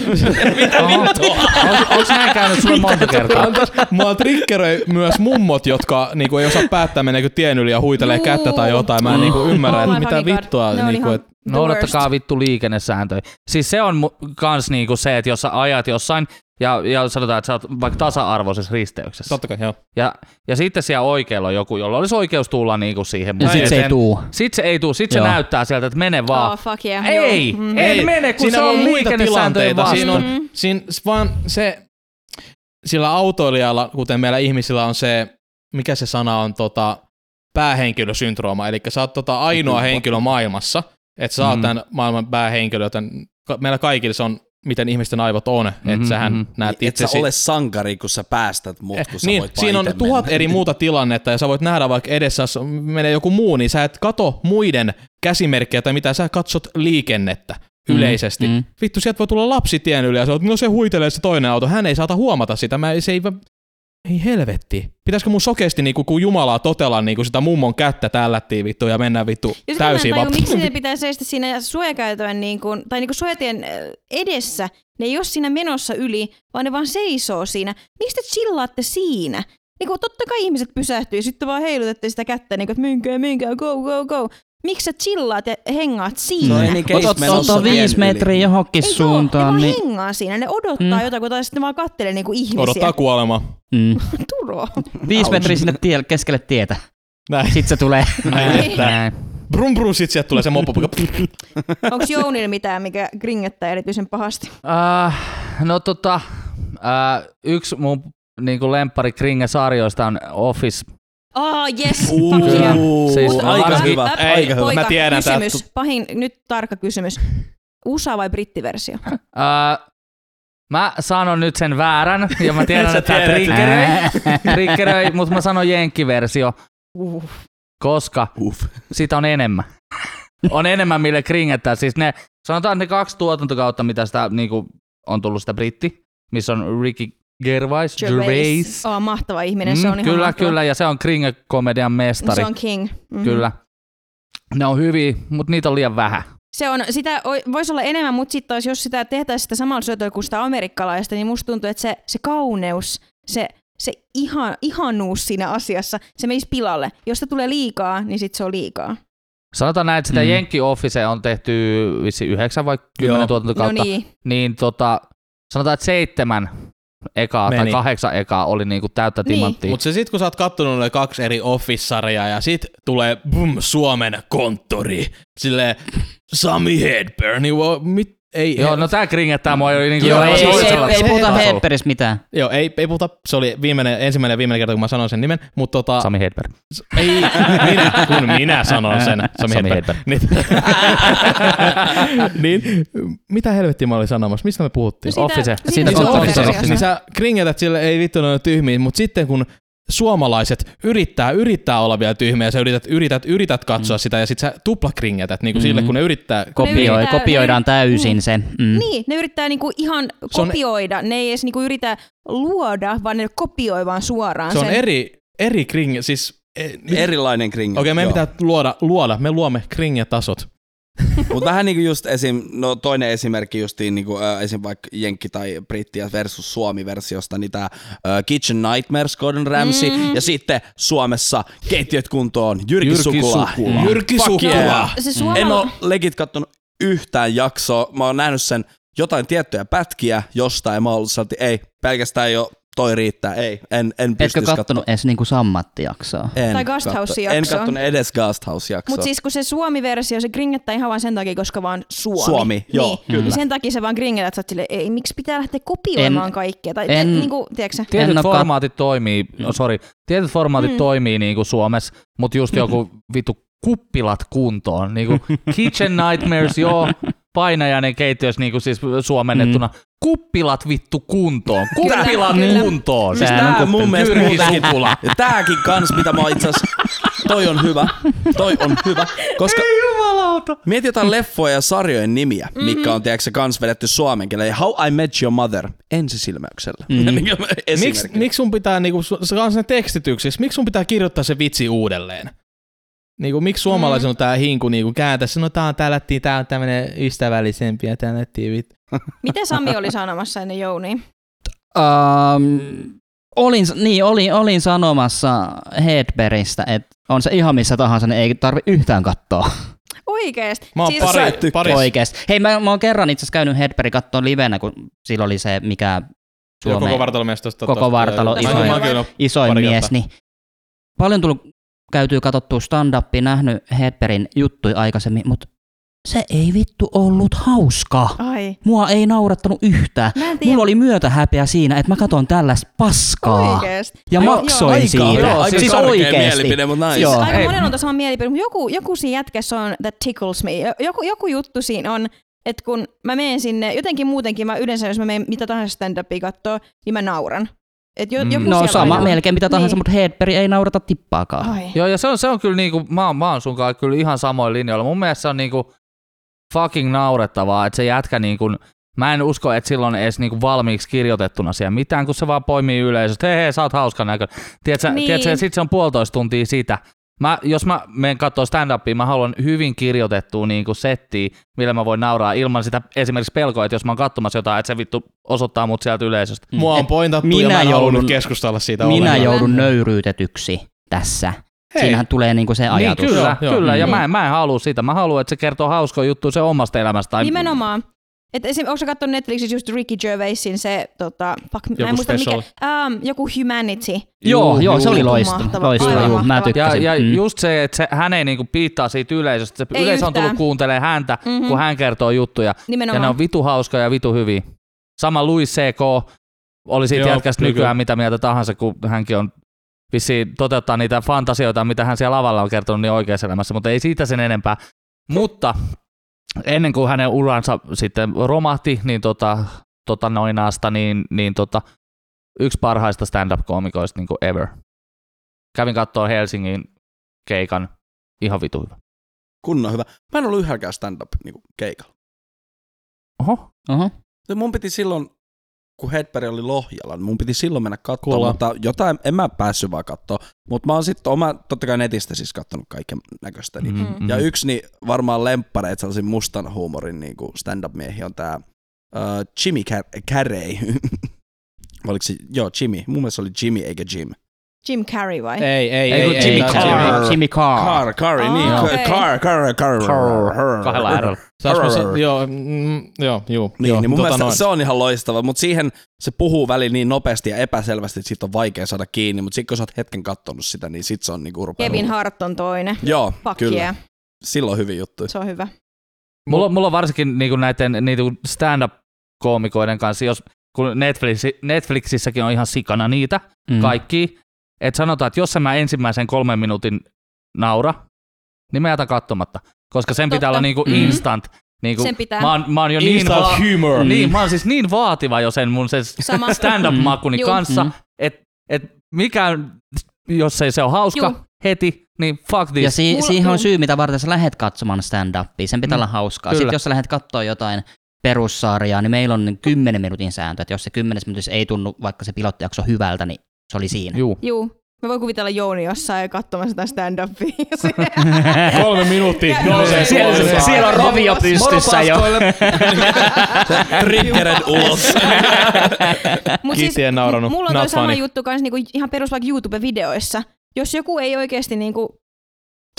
[SPEAKER 3] Onko näin käynyt sulle monta kertaa?
[SPEAKER 1] Mua triggeröi myös mummot, jotka niinku, ei osaa päättää, meneekö tien yli ja huitelee
[SPEAKER 5] Juu.
[SPEAKER 1] kättä tai jotain. Mä en niinku, ymmärrä,
[SPEAKER 5] Oh
[SPEAKER 1] että mitä vittua. Niinku, et,
[SPEAKER 3] Noudattakaa vittu liikennesääntöjä. Siis se on mu- kans niinku se, että jos sä ajat jossain ja, ja sanotaan, että sä oot vaikka tasa-arvoisessa risteyksessä.
[SPEAKER 1] totta kai, joo.
[SPEAKER 3] Ja, ja sitten siellä oikealla on joku, jolla olisi oikeus tulla niinku siihen.
[SPEAKER 4] Ja sit se ei tuu.
[SPEAKER 3] Sit se ei tuu. Sit se
[SPEAKER 4] Joo.
[SPEAKER 3] näyttää sieltä, että mene vaan.
[SPEAKER 5] Oh, fuck yeah.
[SPEAKER 3] Ei.
[SPEAKER 5] Mm.
[SPEAKER 3] ei mene, kun
[SPEAKER 1] siinä
[SPEAKER 3] se on
[SPEAKER 1] muita tilanteita. Siinä on.
[SPEAKER 5] Mm.
[SPEAKER 1] siinä vaan se, sillä autoilijalla, kuten meillä ihmisillä on se, mikä se sana on, tota, päähenkilösyndrooma, eli sä oot tota ainoa henkilö maailmassa, että sä oot
[SPEAKER 3] Mm.
[SPEAKER 1] tämän maailman päähenkilö, joten meillä kaikilla se on, miten ihmisten aivot on, että
[SPEAKER 3] Mhm,
[SPEAKER 1] sähän
[SPEAKER 3] mhm.
[SPEAKER 1] näet
[SPEAKER 2] Et sä ole sankari, kun sä päästät mut, kun sä
[SPEAKER 1] niin,
[SPEAKER 2] voit vaan
[SPEAKER 1] siinä on tuhat
[SPEAKER 2] mennä.
[SPEAKER 1] eri muuta tilannetta ja sä voit nähdä vaikka edessä, jos menee joku muu, niin sä et kato muiden käsimerkkejä tai mitä, sä katsot liikennettä
[SPEAKER 4] Mm,
[SPEAKER 1] yleisesti.
[SPEAKER 4] mm.
[SPEAKER 1] Vittu, sieltä voi tulla lapsi tien yli ja sä oot, no se huitelee se toinen auto, hän ei saata huomata sitä, mä, se ei ei helvetti. Pitäisikö mun sokeasti niinku, kun Jumalaa totella niinku sitä mummon kättä tällättiin vittu ja mennään vittu täysin
[SPEAKER 5] tajua, miksi ne pitää seistä siinä suojakäytävän niin kuin, tai niin kuin suojatien edessä. Ne ei ole siinä menossa yli, vaan ne vaan seisoo siinä. Miksi te chillaatte siinä? Niin kuin, totta kai ihmiset pysähtyy ja sitten vaan heilutette sitä kättä, niin kuin, että menkää, menkää, go, go, go. Miksi sä chillaat ja hengaat siinä?
[SPEAKER 2] No ei niin
[SPEAKER 4] Ot,
[SPEAKER 2] case
[SPEAKER 4] ot,
[SPEAKER 2] menossa
[SPEAKER 4] ota
[SPEAKER 2] tien
[SPEAKER 4] viisi metriä johonkin
[SPEAKER 5] ei
[SPEAKER 4] suuntaan.
[SPEAKER 5] ne
[SPEAKER 4] Niin,
[SPEAKER 5] vaan hengaa siinä. Ne odottaa
[SPEAKER 4] Mm.
[SPEAKER 5] jotain, kun taas sitten ne vaan kattelee niin kuin ihmisiä.
[SPEAKER 1] Odottaa kuolema.
[SPEAKER 4] mm. [LAUGHS]
[SPEAKER 5] Turo.
[SPEAKER 4] Viisi metriä sinne tie, keskelle tietä.
[SPEAKER 1] Näin.
[SPEAKER 4] Sitten se tulee. [LAUGHS]
[SPEAKER 1] Näin,
[SPEAKER 3] Näin.
[SPEAKER 1] brum brum, sit sieltä tulee se moppo. [LAUGHS]
[SPEAKER 5] Onko Jounilla mitään, mikä gringettää erityisen pahasti?
[SPEAKER 3] Äh, no tota, äh, yksi mun niinku lemppari Kringe-sarjoista on Office.
[SPEAKER 5] Oh, yes, fuck yeah.
[SPEAKER 3] Siis
[SPEAKER 2] aika
[SPEAKER 3] varsinkin-
[SPEAKER 2] hyvä,
[SPEAKER 5] Äh,
[SPEAKER 2] aika hyvä.
[SPEAKER 5] Poika,
[SPEAKER 1] Mä tiedän,
[SPEAKER 5] kysymys. Pahin, nyt tarkka kysymys. USA vai brittiversio? [LAUGHS]
[SPEAKER 3] Äh, mä sanon nyt sen väärän, ja mä tiedän, [LAUGHS]
[SPEAKER 1] Sä
[SPEAKER 3] että
[SPEAKER 1] tiedät.
[SPEAKER 3] triggeröi, [LAUGHS] triggeröi mutta mä sanon jenkkiversio,
[SPEAKER 5] Uh.
[SPEAKER 3] koska
[SPEAKER 2] Uff.
[SPEAKER 3] sitä on enemmän. on enemmän, mille kringettää. Siis ne, sanotaan ne kaksi tuotantokautta, mitä sitä niinku, on tullut sitä britti, missä on Ricky Gervais, Gervais.
[SPEAKER 5] Oh, mahtava ihminen, se on ihan
[SPEAKER 3] kyllä,
[SPEAKER 5] mahtava.
[SPEAKER 3] kyllä, ja se on Kringe-komedian mestari.
[SPEAKER 5] Se on king. Mm-hmm.
[SPEAKER 3] Kyllä. Ne on hyviä, mutta niitä on liian vähän.
[SPEAKER 5] Se on, sitä voisi olla enemmän, mutta sitten jos sitä tehtäisiin sitä samalla syötöllä kuin sitä amerikkalaista, niin musta tuntuu, että se, se kauneus, se, se ihan, ihanuus siinä asiassa, se menisi pilalle. Jos sitä tulee liikaa, niin sitten se on liikaa.
[SPEAKER 3] Sanotaan näin, että sitä
[SPEAKER 4] Mm.
[SPEAKER 3] mm. Jenkki Office on tehty vissi yhdeksän vai kymmenen
[SPEAKER 1] Joo.
[SPEAKER 3] tuotantokautta.
[SPEAKER 5] No niin.
[SPEAKER 3] Niin tota, sanotaan, että seitsemän ekaa
[SPEAKER 1] Meni.
[SPEAKER 3] tai kahdeksan ekaa oli niinku täyttä
[SPEAKER 5] Niin.
[SPEAKER 3] timanttia.
[SPEAKER 1] Mutta se sit kun sä oot kattonut ne kaksi eri Office-sarjaa ja sit tulee bum, Suomen konttori, sille Sami Hedberg, niin mit, ei,
[SPEAKER 3] Joo, no tää kringettää mua jo niinku
[SPEAKER 4] Joo,
[SPEAKER 3] aivan
[SPEAKER 4] ei, ei, ei, ei puhuta. Hedbergistä mitään.
[SPEAKER 1] joo, ei, ei puhuta, se oli viimeinen, ensimmäinen ja viimeinen kerta, kun mä sanoin sen nimen, mutta tota,
[SPEAKER 3] Sami Hedberg.
[SPEAKER 1] ei, minä, kun minä sanon sen, Sami,
[SPEAKER 3] Sami
[SPEAKER 1] Hedberg.
[SPEAKER 3] Hedberg.
[SPEAKER 1] Niin, [LAUGHS] niin, mitä helvettiä mä olin sanomassa, mistä me puhuttiin?
[SPEAKER 5] No siitä-
[SPEAKER 3] Office.
[SPEAKER 5] siitä
[SPEAKER 4] Siitä
[SPEAKER 1] Niin se
[SPEAKER 4] Office.
[SPEAKER 1] Office,
[SPEAKER 5] Office-sarjasta.
[SPEAKER 1] niin sä kringetät sille, ei vittu ne on tyhmiä, mutta sitten kun suomalaiset yrittää, yrittää olla vielä tyhmiä, sä yrität, yrität, yrität katsoa mm. sitä ja sit sä tuplakringetät niin kuin
[SPEAKER 4] Mm.
[SPEAKER 1] sille, kun ne yrittää.
[SPEAKER 4] Kopioi,
[SPEAKER 5] yrittää-
[SPEAKER 4] kopioidaan täysin se. Mm.
[SPEAKER 5] Niin, ne yrittää niinku ihan
[SPEAKER 1] Se on-
[SPEAKER 5] kopioida. Ne ei edes niinku yritä luoda, vaan ne kopioi vaan suoraan
[SPEAKER 1] Se on
[SPEAKER 5] sen.
[SPEAKER 1] eri, eri kringe, siis... e-
[SPEAKER 2] Erilainen kringe.
[SPEAKER 1] Okei, okay, meidän
[SPEAKER 2] joo.
[SPEAKER 1] pitää luoda, luoda, me luomme kringetasot.
[SPEAKER 2] Mutta vähän niinku just esim, no toinen esimerkki justiin niinku, äh, esim vaikka Jenkki tai Britti versus Suomi-versiosta, niin tää äh, Kitchen Nightmares Gordon Ramsay,
[SPEAKER 5] Mm.
[SPEAKER 2] ja sitten Suomessa Keittiöt kuntoon Jyrki,
[SPEAKER 3] Jyrki
[SPEAKER 2] Sukula.
[SPEAKER 3] Sukula.
[SPEAKER 1] Jyrki
[SPEAKER 2] Fuck
[SPEAKER 1] Sukula.
[SPEAKER 2] yeah.
[SPEAKER 5] Se
[SPEAKER 2] En
[SPEAKER 5] Suomella...
[SPEAKER 2] ole legit kattonut yhtään jaksoa, mä oon nähnyt sen jotain tiettyjä pätkiä jostain, ja mä oon ollut ei, pelkästään jo toi riittää, ei, en, en
[SPEAKER 4] Etkö
[SPEAKER 2] pystyisi
[SPEAKER 4] kattonut
[SPEAKER 2] katsomaan.
[SPEAKER 4] edes niinku sammattijaksoa?
[SPEAKER 2] En
[SPEAKER 5] Tai Ghost
[SPEAKER 2] katso-
[SPEAKER 5] House-jaksoa.
[SPEAKER 2] En kattonut edes Ghost House-jaksoa.
[SPEAKER 5] Mutta siis kun se Suomi-versio, se gringettää ihan vaan sen takia, koska vaan Suomi.
[SPEAKER 2] Suomi, joo,
[SPEAKER 5] niin.
[SPEAKER 2] kyllä.
[SPEAKER 5] Niin sen takia se vaan gringetää, että sä oot silleen, ei, miksi pitää lähteä kopioimaan
[SPEAKER 4] En-
[SPEAKER 5] kaikkea. Tai
[SPEAKER 4] en-
[SPEAKER 5] niin kuin, tiedätkö sä?
[SPEAKER 3] Tietyt
[SPEAKER 4] En kat-
[SPEAKER 3] formaatit toimii, no sorry, tietyt formaatit
[SPEAKER 5] Mm.
[SPEAKER 3] toimii niinku Suomessa, mutta just joku [LAUGHS] vitu kuppilat kuntoon. Niinku [LAUGHS] Kitchen Nightmares, joo, painajainen keittiössä niinku siis suomennettuna. Kuppilat vittu kuntoon. Kuppilat
[SPEAKER 5] kyllä.
[SPEAKER 3] kuntoon.
[SPEAKER 2] Siis
[SPEAKER 4] Sehän on
[SPEAKER 2] tää mun mielestä muutenkin- tääkin kans, mitä mä itse toi on hyvä, toi on hyvä, koska mieti jotain leffoja ja sarjojen nimiä, mm-hmm. mitkä on tiedätkö, kans vedetty suomen kielellä. How I Met Your Mother, ensisilmäyksellä.
[SPEAKER 4] Mm.
[SPEAKER 2] Mm.
[SPEAKER 1] Miksi miksi sun pitää, niinku, se on sen tekstityksessä, miksi sun pitää kirjoittaa se vitsi uudelleen? Niinku, miksi suomalaisilla on tää hinku niinku kääntää, se, no tää on täällä, tää on tämmönen ystävällisempi ja tää nättiin vittu.
[SPEAKER 5] Mitä Sami oli sanomassa ennen Jounia?
[SPEAKER 4] Um, olin, niin, olin, olin sanomassa Hedberistä, että on se ihan missä tahansa, niin ei tarvi yhtään katsoa
[SPEAKER 5] Oikeesti.
[SPEAKER 1] Mä oon
[SPEAKER 5] siis,
[SPEAKER 1] pari,
[SPEAKER 4] oikeesti. Hei, mä, mä oon kerran itse asiassa käynyt Hedberg katsoa livenä, kun silloin oli se, mikä
[SPEAKER 1] Joo,
[SPEAKER 4] Suomen
[SPEAKER 1] koko vartalomiestosta.
[SPEAKER 4] Koko vartalo,
[SPEAKER 5] iso-
[SPEAKER 4] isoin
[SPEAKER 1] pari
[SPEAKER 4] mies, niin paljon tullut käytyy katsottua stand-upia, nähnyt Hedbergin juttui aikaisemmin, mutta se ei vittu ollut hauskaa.
[SPEAKER 5] Ai.
[SPEAKER 4] Mua ei naurattanut yhtään. Mulla oli myötähäpeä siinä, että mä katon tällaista paskaa.
[SPEAKER 5] Oikeesti.
[SPEAKER 4] Ja
[SPEAKER 5] Joo,
[SPEAKER 4] maksoin
[SPEAKER 5] joo.
[SPEAKER 2] Aika,
[SPEAKER 4] siitä.
[SPEAKER 2] joo, aika
[SPEAKER 4] siis
[SPEAKER 2] karkea
[SPEAKER 4] oikeesti.
[SPEAKER 2] mielipide, mutta nice.
[SPEAKER 4] Joo.
[SPEAKER 5] Aika
[SPEAKER 3] Ei.
[SPEAKER 5] monen on sama mielipide, mutta joku, joku siinä jätkässä on that tickles me. Joku, joku juttu siinä on, että kun mä menen sinne, jotenkin muutenkin, mä yleensä jos mä menen mitä tahansa stand-upia kattoo, niin mä nauran. Et jo,
[SPEAKER 3] Mm.
[SPEAKER 5] joku
[SPEAKER 4] No sama
[SPEAKER 5] aina-
[SPEAKER 4] melkein mitä tahansa,
[SPEAKER 5] Niin.
[SPEAKER 4] mutta Hedberg ei naurata tippaakaan.
[SPEAKER 5] Ai.
[SPEAKER 3] Joo, ja se on, se on kyllä niinku, mä, oon- mä oon sun kanssa kyllä ihan samoin linjoilla. Mun mielestä se on niinku fucking naurettavaa, että se jätkä niinku, mä en usko, että silloin edes niinku valmiiksi kirjoitettuna siellä mitään, kun se vaan poimii yleisöstä, hei hei, sä oot hauska näkö. Tiedätkö,
[SPEAKER 5] Niin.
[SPEAKER 3] niin. tiedätkö ja sit se on puolitoista tuntia sitä. Mä, jos mä menen katsoa stand-upia, mä haluan hyvin kirjoitettua niinku settiä, millä mä voin nauraa ilman sitä esimerkiksi pelkoa, että jos mä oon katsomassa jotain, että se vittu osoittaa mut sieltä yleisöstä.
[SPEAKER 1] Mua on pointattu ja
[SPEAKER 4] minä
[SPEAKER 1] mä en halunnut
[SPEAKER 4] joudun-
[SPEAKER 1] keskustella siitä
[SPEAKER 4] Minä
[SPEAKER 1] ollenkaan.
[SPEAKER 4] joudun nöyryytetyksi tässä.
[SPEAKER 1] Hei.
[SPEAKER 4] Siinähän tulee niinku se ajatus.
[SPEAKER 3] Niin, kyllä,
[SPEAKER 1] Joo, joo.
[SPEAKER 3] kyllä. Ja
[SPEAKER 5] Niin.
[SPEAKER 3] mä en, mä en halua sitä. Mä haluan, että se kertoo hauskoja juttuja se omasta elämästä. Tai
[SPEAKER 5] Nimenomaan. Et esim, onko sä katsonut Netflixissä just Ricky Gervaisin se, tota, fuck, mä
[SPEAKER 1] Joku
[SPEAKER 5] en muista
[SPEAKER 1] special.
[SPEAKER 5] mikä, um, joku Humanity.
[SPEAKER 4] Joo, joo, se oli loistava.
[SPEAKER 5] Mahtava.
[SPEAKER 4] loistava
[SPEAKER 5] Aivan
[SPEAKER 4] juu, mä
[SPEAKER 5] mahtava.
[SPEAKER 3] Ja,
[SPEAKER 4] tykkäsin.
[SPEAKER 3] ja
[SPEAKER 4] Mm.
[SPEAKER 3] just se, että se, hän ei niinku piittaa siitä yleisöstä. Se
[SPEAKER 5] Ei
[SPEAKER 3] yleisö on tullut
[SPEAKER 5] yhtään.
[SPEAKER 3] kuuntelemaan häntä,
[SPEAKER 5] Mhm.
[SPEAKER 3] mm-hmm. kun hän kertoo juttuja. Ja
[SPEAKER 5] Nimenomaan.
[SPEAKER 3] ne on vitu hauskoja ja vitu hyviä. Sama Louis C.K. oli siitä
[SPEAKER 1] Joo,
[SPEAKER 3] jätkästä nykyään mitä mieltä tahansa, kun hänkin on vissiin toteuttaa niitä fantasioita, mitä hän siellä lavalla on kertonut niin oikeassa elämässä, mutta ei siitä sen enempää. Mutta ennen kuin hänen uransa sitten romahti, niin tota, tota noinaasta, niin, niin tota, yksi parhaista stand-up-koomikoista niin kuin ever. Kävin katsoa Helsingin keikan, ihan vitu hyvä.
[SPEAKER 2] Kunnon hyvä. Mä en ollut yhdelläkään stand-up niin keikalla.
[SPEAKER 3] Oho,
[SPEAKER 4] Oho.
[SPEAKER 2] Mun piti silloin, kun Hedberg oli Lohjalla, niin mun piti silloin mennä katsomaan, mutta jotain en mä päässyt vaan katsoa. Mutta mä oon sitten oma, totta kai netistä siis kattonut kaiken näköistä. Niin.
[SPEAKER 5] Mm.
[SPEAKER 2] Ja yksi niin varmaan lemppareita sellaisen mustan huumorin niin kuin stand-up-miehi on tää uh, Jimmy Car- Carrey. [LAUGHS] Oliko se, joo Jimmy, mun mielestä se oli Jimmy eikä Jim.
[SPEAKER 5] Jim Carrey vai?
[SPEAKER 1] Ei, ei, ei,
[SPEAKER 3] Ei, Jimmy Carr.
[SPEAKER 1] Jimmy.
[SPEAKER 4] Carr.
[SPEAKER 2] Car, Carrey,
[SPEAKER 5] Aa,
[SPEAKER 2] niin,
[SPEAKER 5] okei.
[SPEAKER 2] Car, Car, Car,
[SPEAKER 3] Carr. Kahdella R:llä.
[SPEAKER 1] Saas mä
[SPEAKER 2] Carr.
[SPEAKER 1] sa- joo, mm, joo, juu.
[SPEAKER 2] Niin,
[SPEAKER 1] joo,
[SPEAKER 2] niin mun
[SPEAKER 1] tota
[SPEAKER 2] mielestä
[SPEAKER 1] noin.
[SPEAKER 2] se on ihan loistava, mutta siihen se puhuu väliin niin nopeasti ja epäselvästi, että siitä on vaikea saada kiinni, mutta sitten kun sä oot hetken kattonut sitä, niin sit se on niinku rupeaa.
[SPEAKER 5] Kevin Hart on toinen.
[SPEAKER 2] Joo,
[SPEAKER 5] Fuck
[SPEAKER 2] kyllä.
[SPEAKER 5] yeah.
[SPEAKER 2] Silloin hyvin juttu.
[SPEAKER 5] Se on hyvä.
[SPEAKER 3] Mulla, mulla on varsinkin niinku näiden niinku stand-up-koomikoiden kanssa, jos, kun Netflix, Netflixissäkin on ihan sikana niitä
[SPEAKER 4] mm.
[SPEAKER 3] kaikki, että sanotaan, että jos en mä ensimmäisen kolmen minuutin naura, niin mä jätän katsomatta, koska sen
[SPEAKER 5] Totta.
[SPEAKER 3] pitää olla niinku
[SPEAKER 4] Mm.
[SPEAKER 3] instant. Niinku,
[SPEAKER 5] Sen pitää.
[SPEAKER 3] mä, oon, mä oon jo niin,
[SPEAKER 1] Instant
[SPEAKER 3] va-
[SPEAKER 1] humor.
[SPEAKER 3] niin, mä oon siis niin vaativa jo sen mun sen stand-up-makuni
[SPEAKER 5] Juu.
[SPEAKER 3] kanssa,
[SPEAKER 4] Mm.
[SPEAKER 3] että et mikään, jos ei se ole hauska
[SPEAKER 5] Juu.
[SPEAKER 3] heti, niin fuck this.
[SPEAKER 4] Ja si-
[SPEAKER 5] Mulla-
[SPEAKER 4] siihen on syy, mitä varten sä lähet katsomaan stand-upia. Sen pitää
[SPEAKER 3] Mm,
[SPEAKER 4] olla hauskaa.
[SPEAKER 3] kyllä.
[SPEAKER 4] Sitten jos sä lähdet katsoa jotain perussarjaa, niin meillä on 10 minuutin sääntö, että jos se 10 minuutissa ei tunnu vaikka se pilottijakso hyvältä, niin se oli siinä.
[SPEAKER 3] Juu.
[SPEAKER 5] Juu. Mä voin kuvitella Jouni jossain katsomassa sitä stand-upia. [LAUGHS]
[SPEAKER 1] Kolme minuuttia. nousee
[SPEAKER 4] Siellä,
[SPEAKER 1] kolme.
[SPEAKER 4] siellä on rovio pystyssä jo. [LAUGHS]
[SPEAKER 2] Triggered ulos.
[SPEAKER 5] Mut
[SPEAKER 1] Kiitti, en nauranut.
[SPEAKER 5] Mulla on
[SPEAKER 1] Not
[SPEAKER 5] toi sama juttu kans niinku ihan perus vaikka YouTube-videoissa. Jos joku ei oikeesti niinku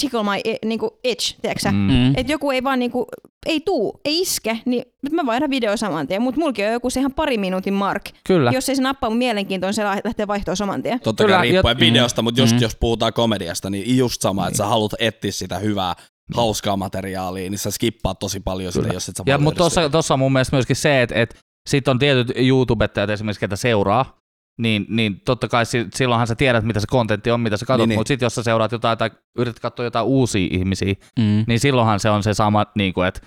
[SPEAKER 5] tickle my i- niinku itch, tiedätkö mm.
[SPEAKER 3] Mm.
[SPEAKER 4] Mm.
[SPEAKER 5] Että joku ei vaan niinku, ei tuu, ei iske, niin nyt mä vaihdan video saman tien. Mut mulki on joku se ihan pari minuutin mark.
[SPEAKER 3] Kyllä.
[SPEAKER 5] Jos ei se nappaa mun mielenkiintoon, se lähtee vaihtoon saman tien.
[SPEAKER 2] Totta
[SPEAKER 3] Kyllä,
[SPEAKER 2] kai riippuen
[SPEAKER 3] ja-
[SPEAKER 2] videosta, mutta just
[SPEAKER 4] Mm.
[SPEAKER 2] jos puhutaan komediasta, niin just sama, että sä haluat etsiä sitä hyvää, hauskaa materiaalia, niin sä skippaat tosi paljon sitä,
[SPEAKER 3] Kyllä.
[SPEAKER 2] jos et sä
[SPEAKER 3] Ja, mutta
[SPEAKER 2] sitä.
[SPEAKER 3] tuossa, tuossa on mun mielestä myöskin se, että, että sitten on tietyt YouTubettajat esimerkiksi, ketä seuraa, niin, niin totta kai si- silloinhan sä tiedät, mitä se kontentti on, mitä sä katsot,
[SPEAKER 2] Niin,
[SPEAKER 3] niin, mutta sitten jos sä seuraat jotain tai yrität katsoa jotain uusia ihmisiä,
[SPEAKER 4] Mm.
[SPEAKER 3] niin silloinhan se on se sama, niin kuin, että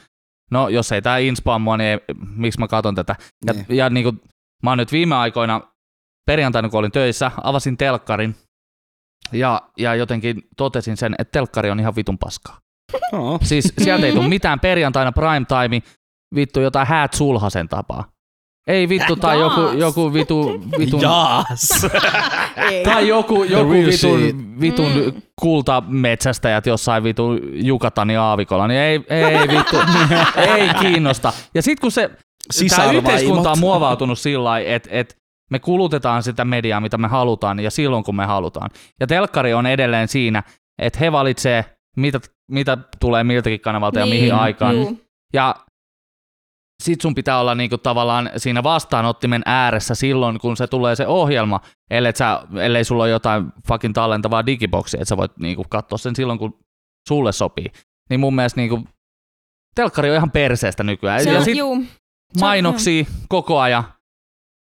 [SPEAKER 3] no jos ei tämä inspaa mua, niin ei, miksi mä katson tätä. Ja,
[SPEAKER 2] Niin.
[SPEAKER 3] ja niin kuin, mä oon nyt viime aikoina, perjantaina kun olin töissä, avasin telkkarin ja, ja jotenkin totesin sen, että telkkari on ihan vitun paskaa.
[SPEAKER 2] Oo.
[SPEAKER 3] Siis sieltä ei tule mitään perjantaina prime time, vittu jotain häät sulhasen tapaa. Ei vittu, tai joku,
[SPEAKER 5] Jaas.
[SPEAKER 3] joku vitu, [LAUGHS] vitun,
[SPEAKER 2] Jaas.
[SPEAKER 3] Tai joku, joku vitun, vitun
[SPEAKER 5] Mm.
[SPEAKER 3] kultametsästäjät jossain vitun Jukatani aavikolla, niin ei, ei vittu, [LAUGHS] ei kiinnosta. Ja sitten kun se, tämä yhteiskunta on muovautunut sillä lailla, että et me kulutetaan sitä mediaa, mitä me halutaan, ja silloin kun me halutaan. Ja telkkari on edelleen siinä, että he valitsee, mitä, mitä tulee miltäkin kanavalta ja
[SPEAKER 5] Niin,
[SPEAKER 3] mihin aikaan.
[SPEAKER 5] juu.
[SPEAKER 3] Ja sit sun pitää olla niinku tavallaan siinä vastaanottimen ääressä silloin, kun se tulee se ohjelma, ellei, sä, ellei sulla ole jotain fucking tallentavaa digiboksia, että sä voit niinku katsoa sen silloin, kun sulle sopii. Niin mun mielestä niinku, telkkari on ihan perseestä nykyään.
[SPEAKER 5] Se
[SPEAKER 3] ja
[SPEAKER 5] on,
[SPEAKER 3] sit
[SPEAKER 5] juu.
[SPEAKER 3] mainoksia koko ajan.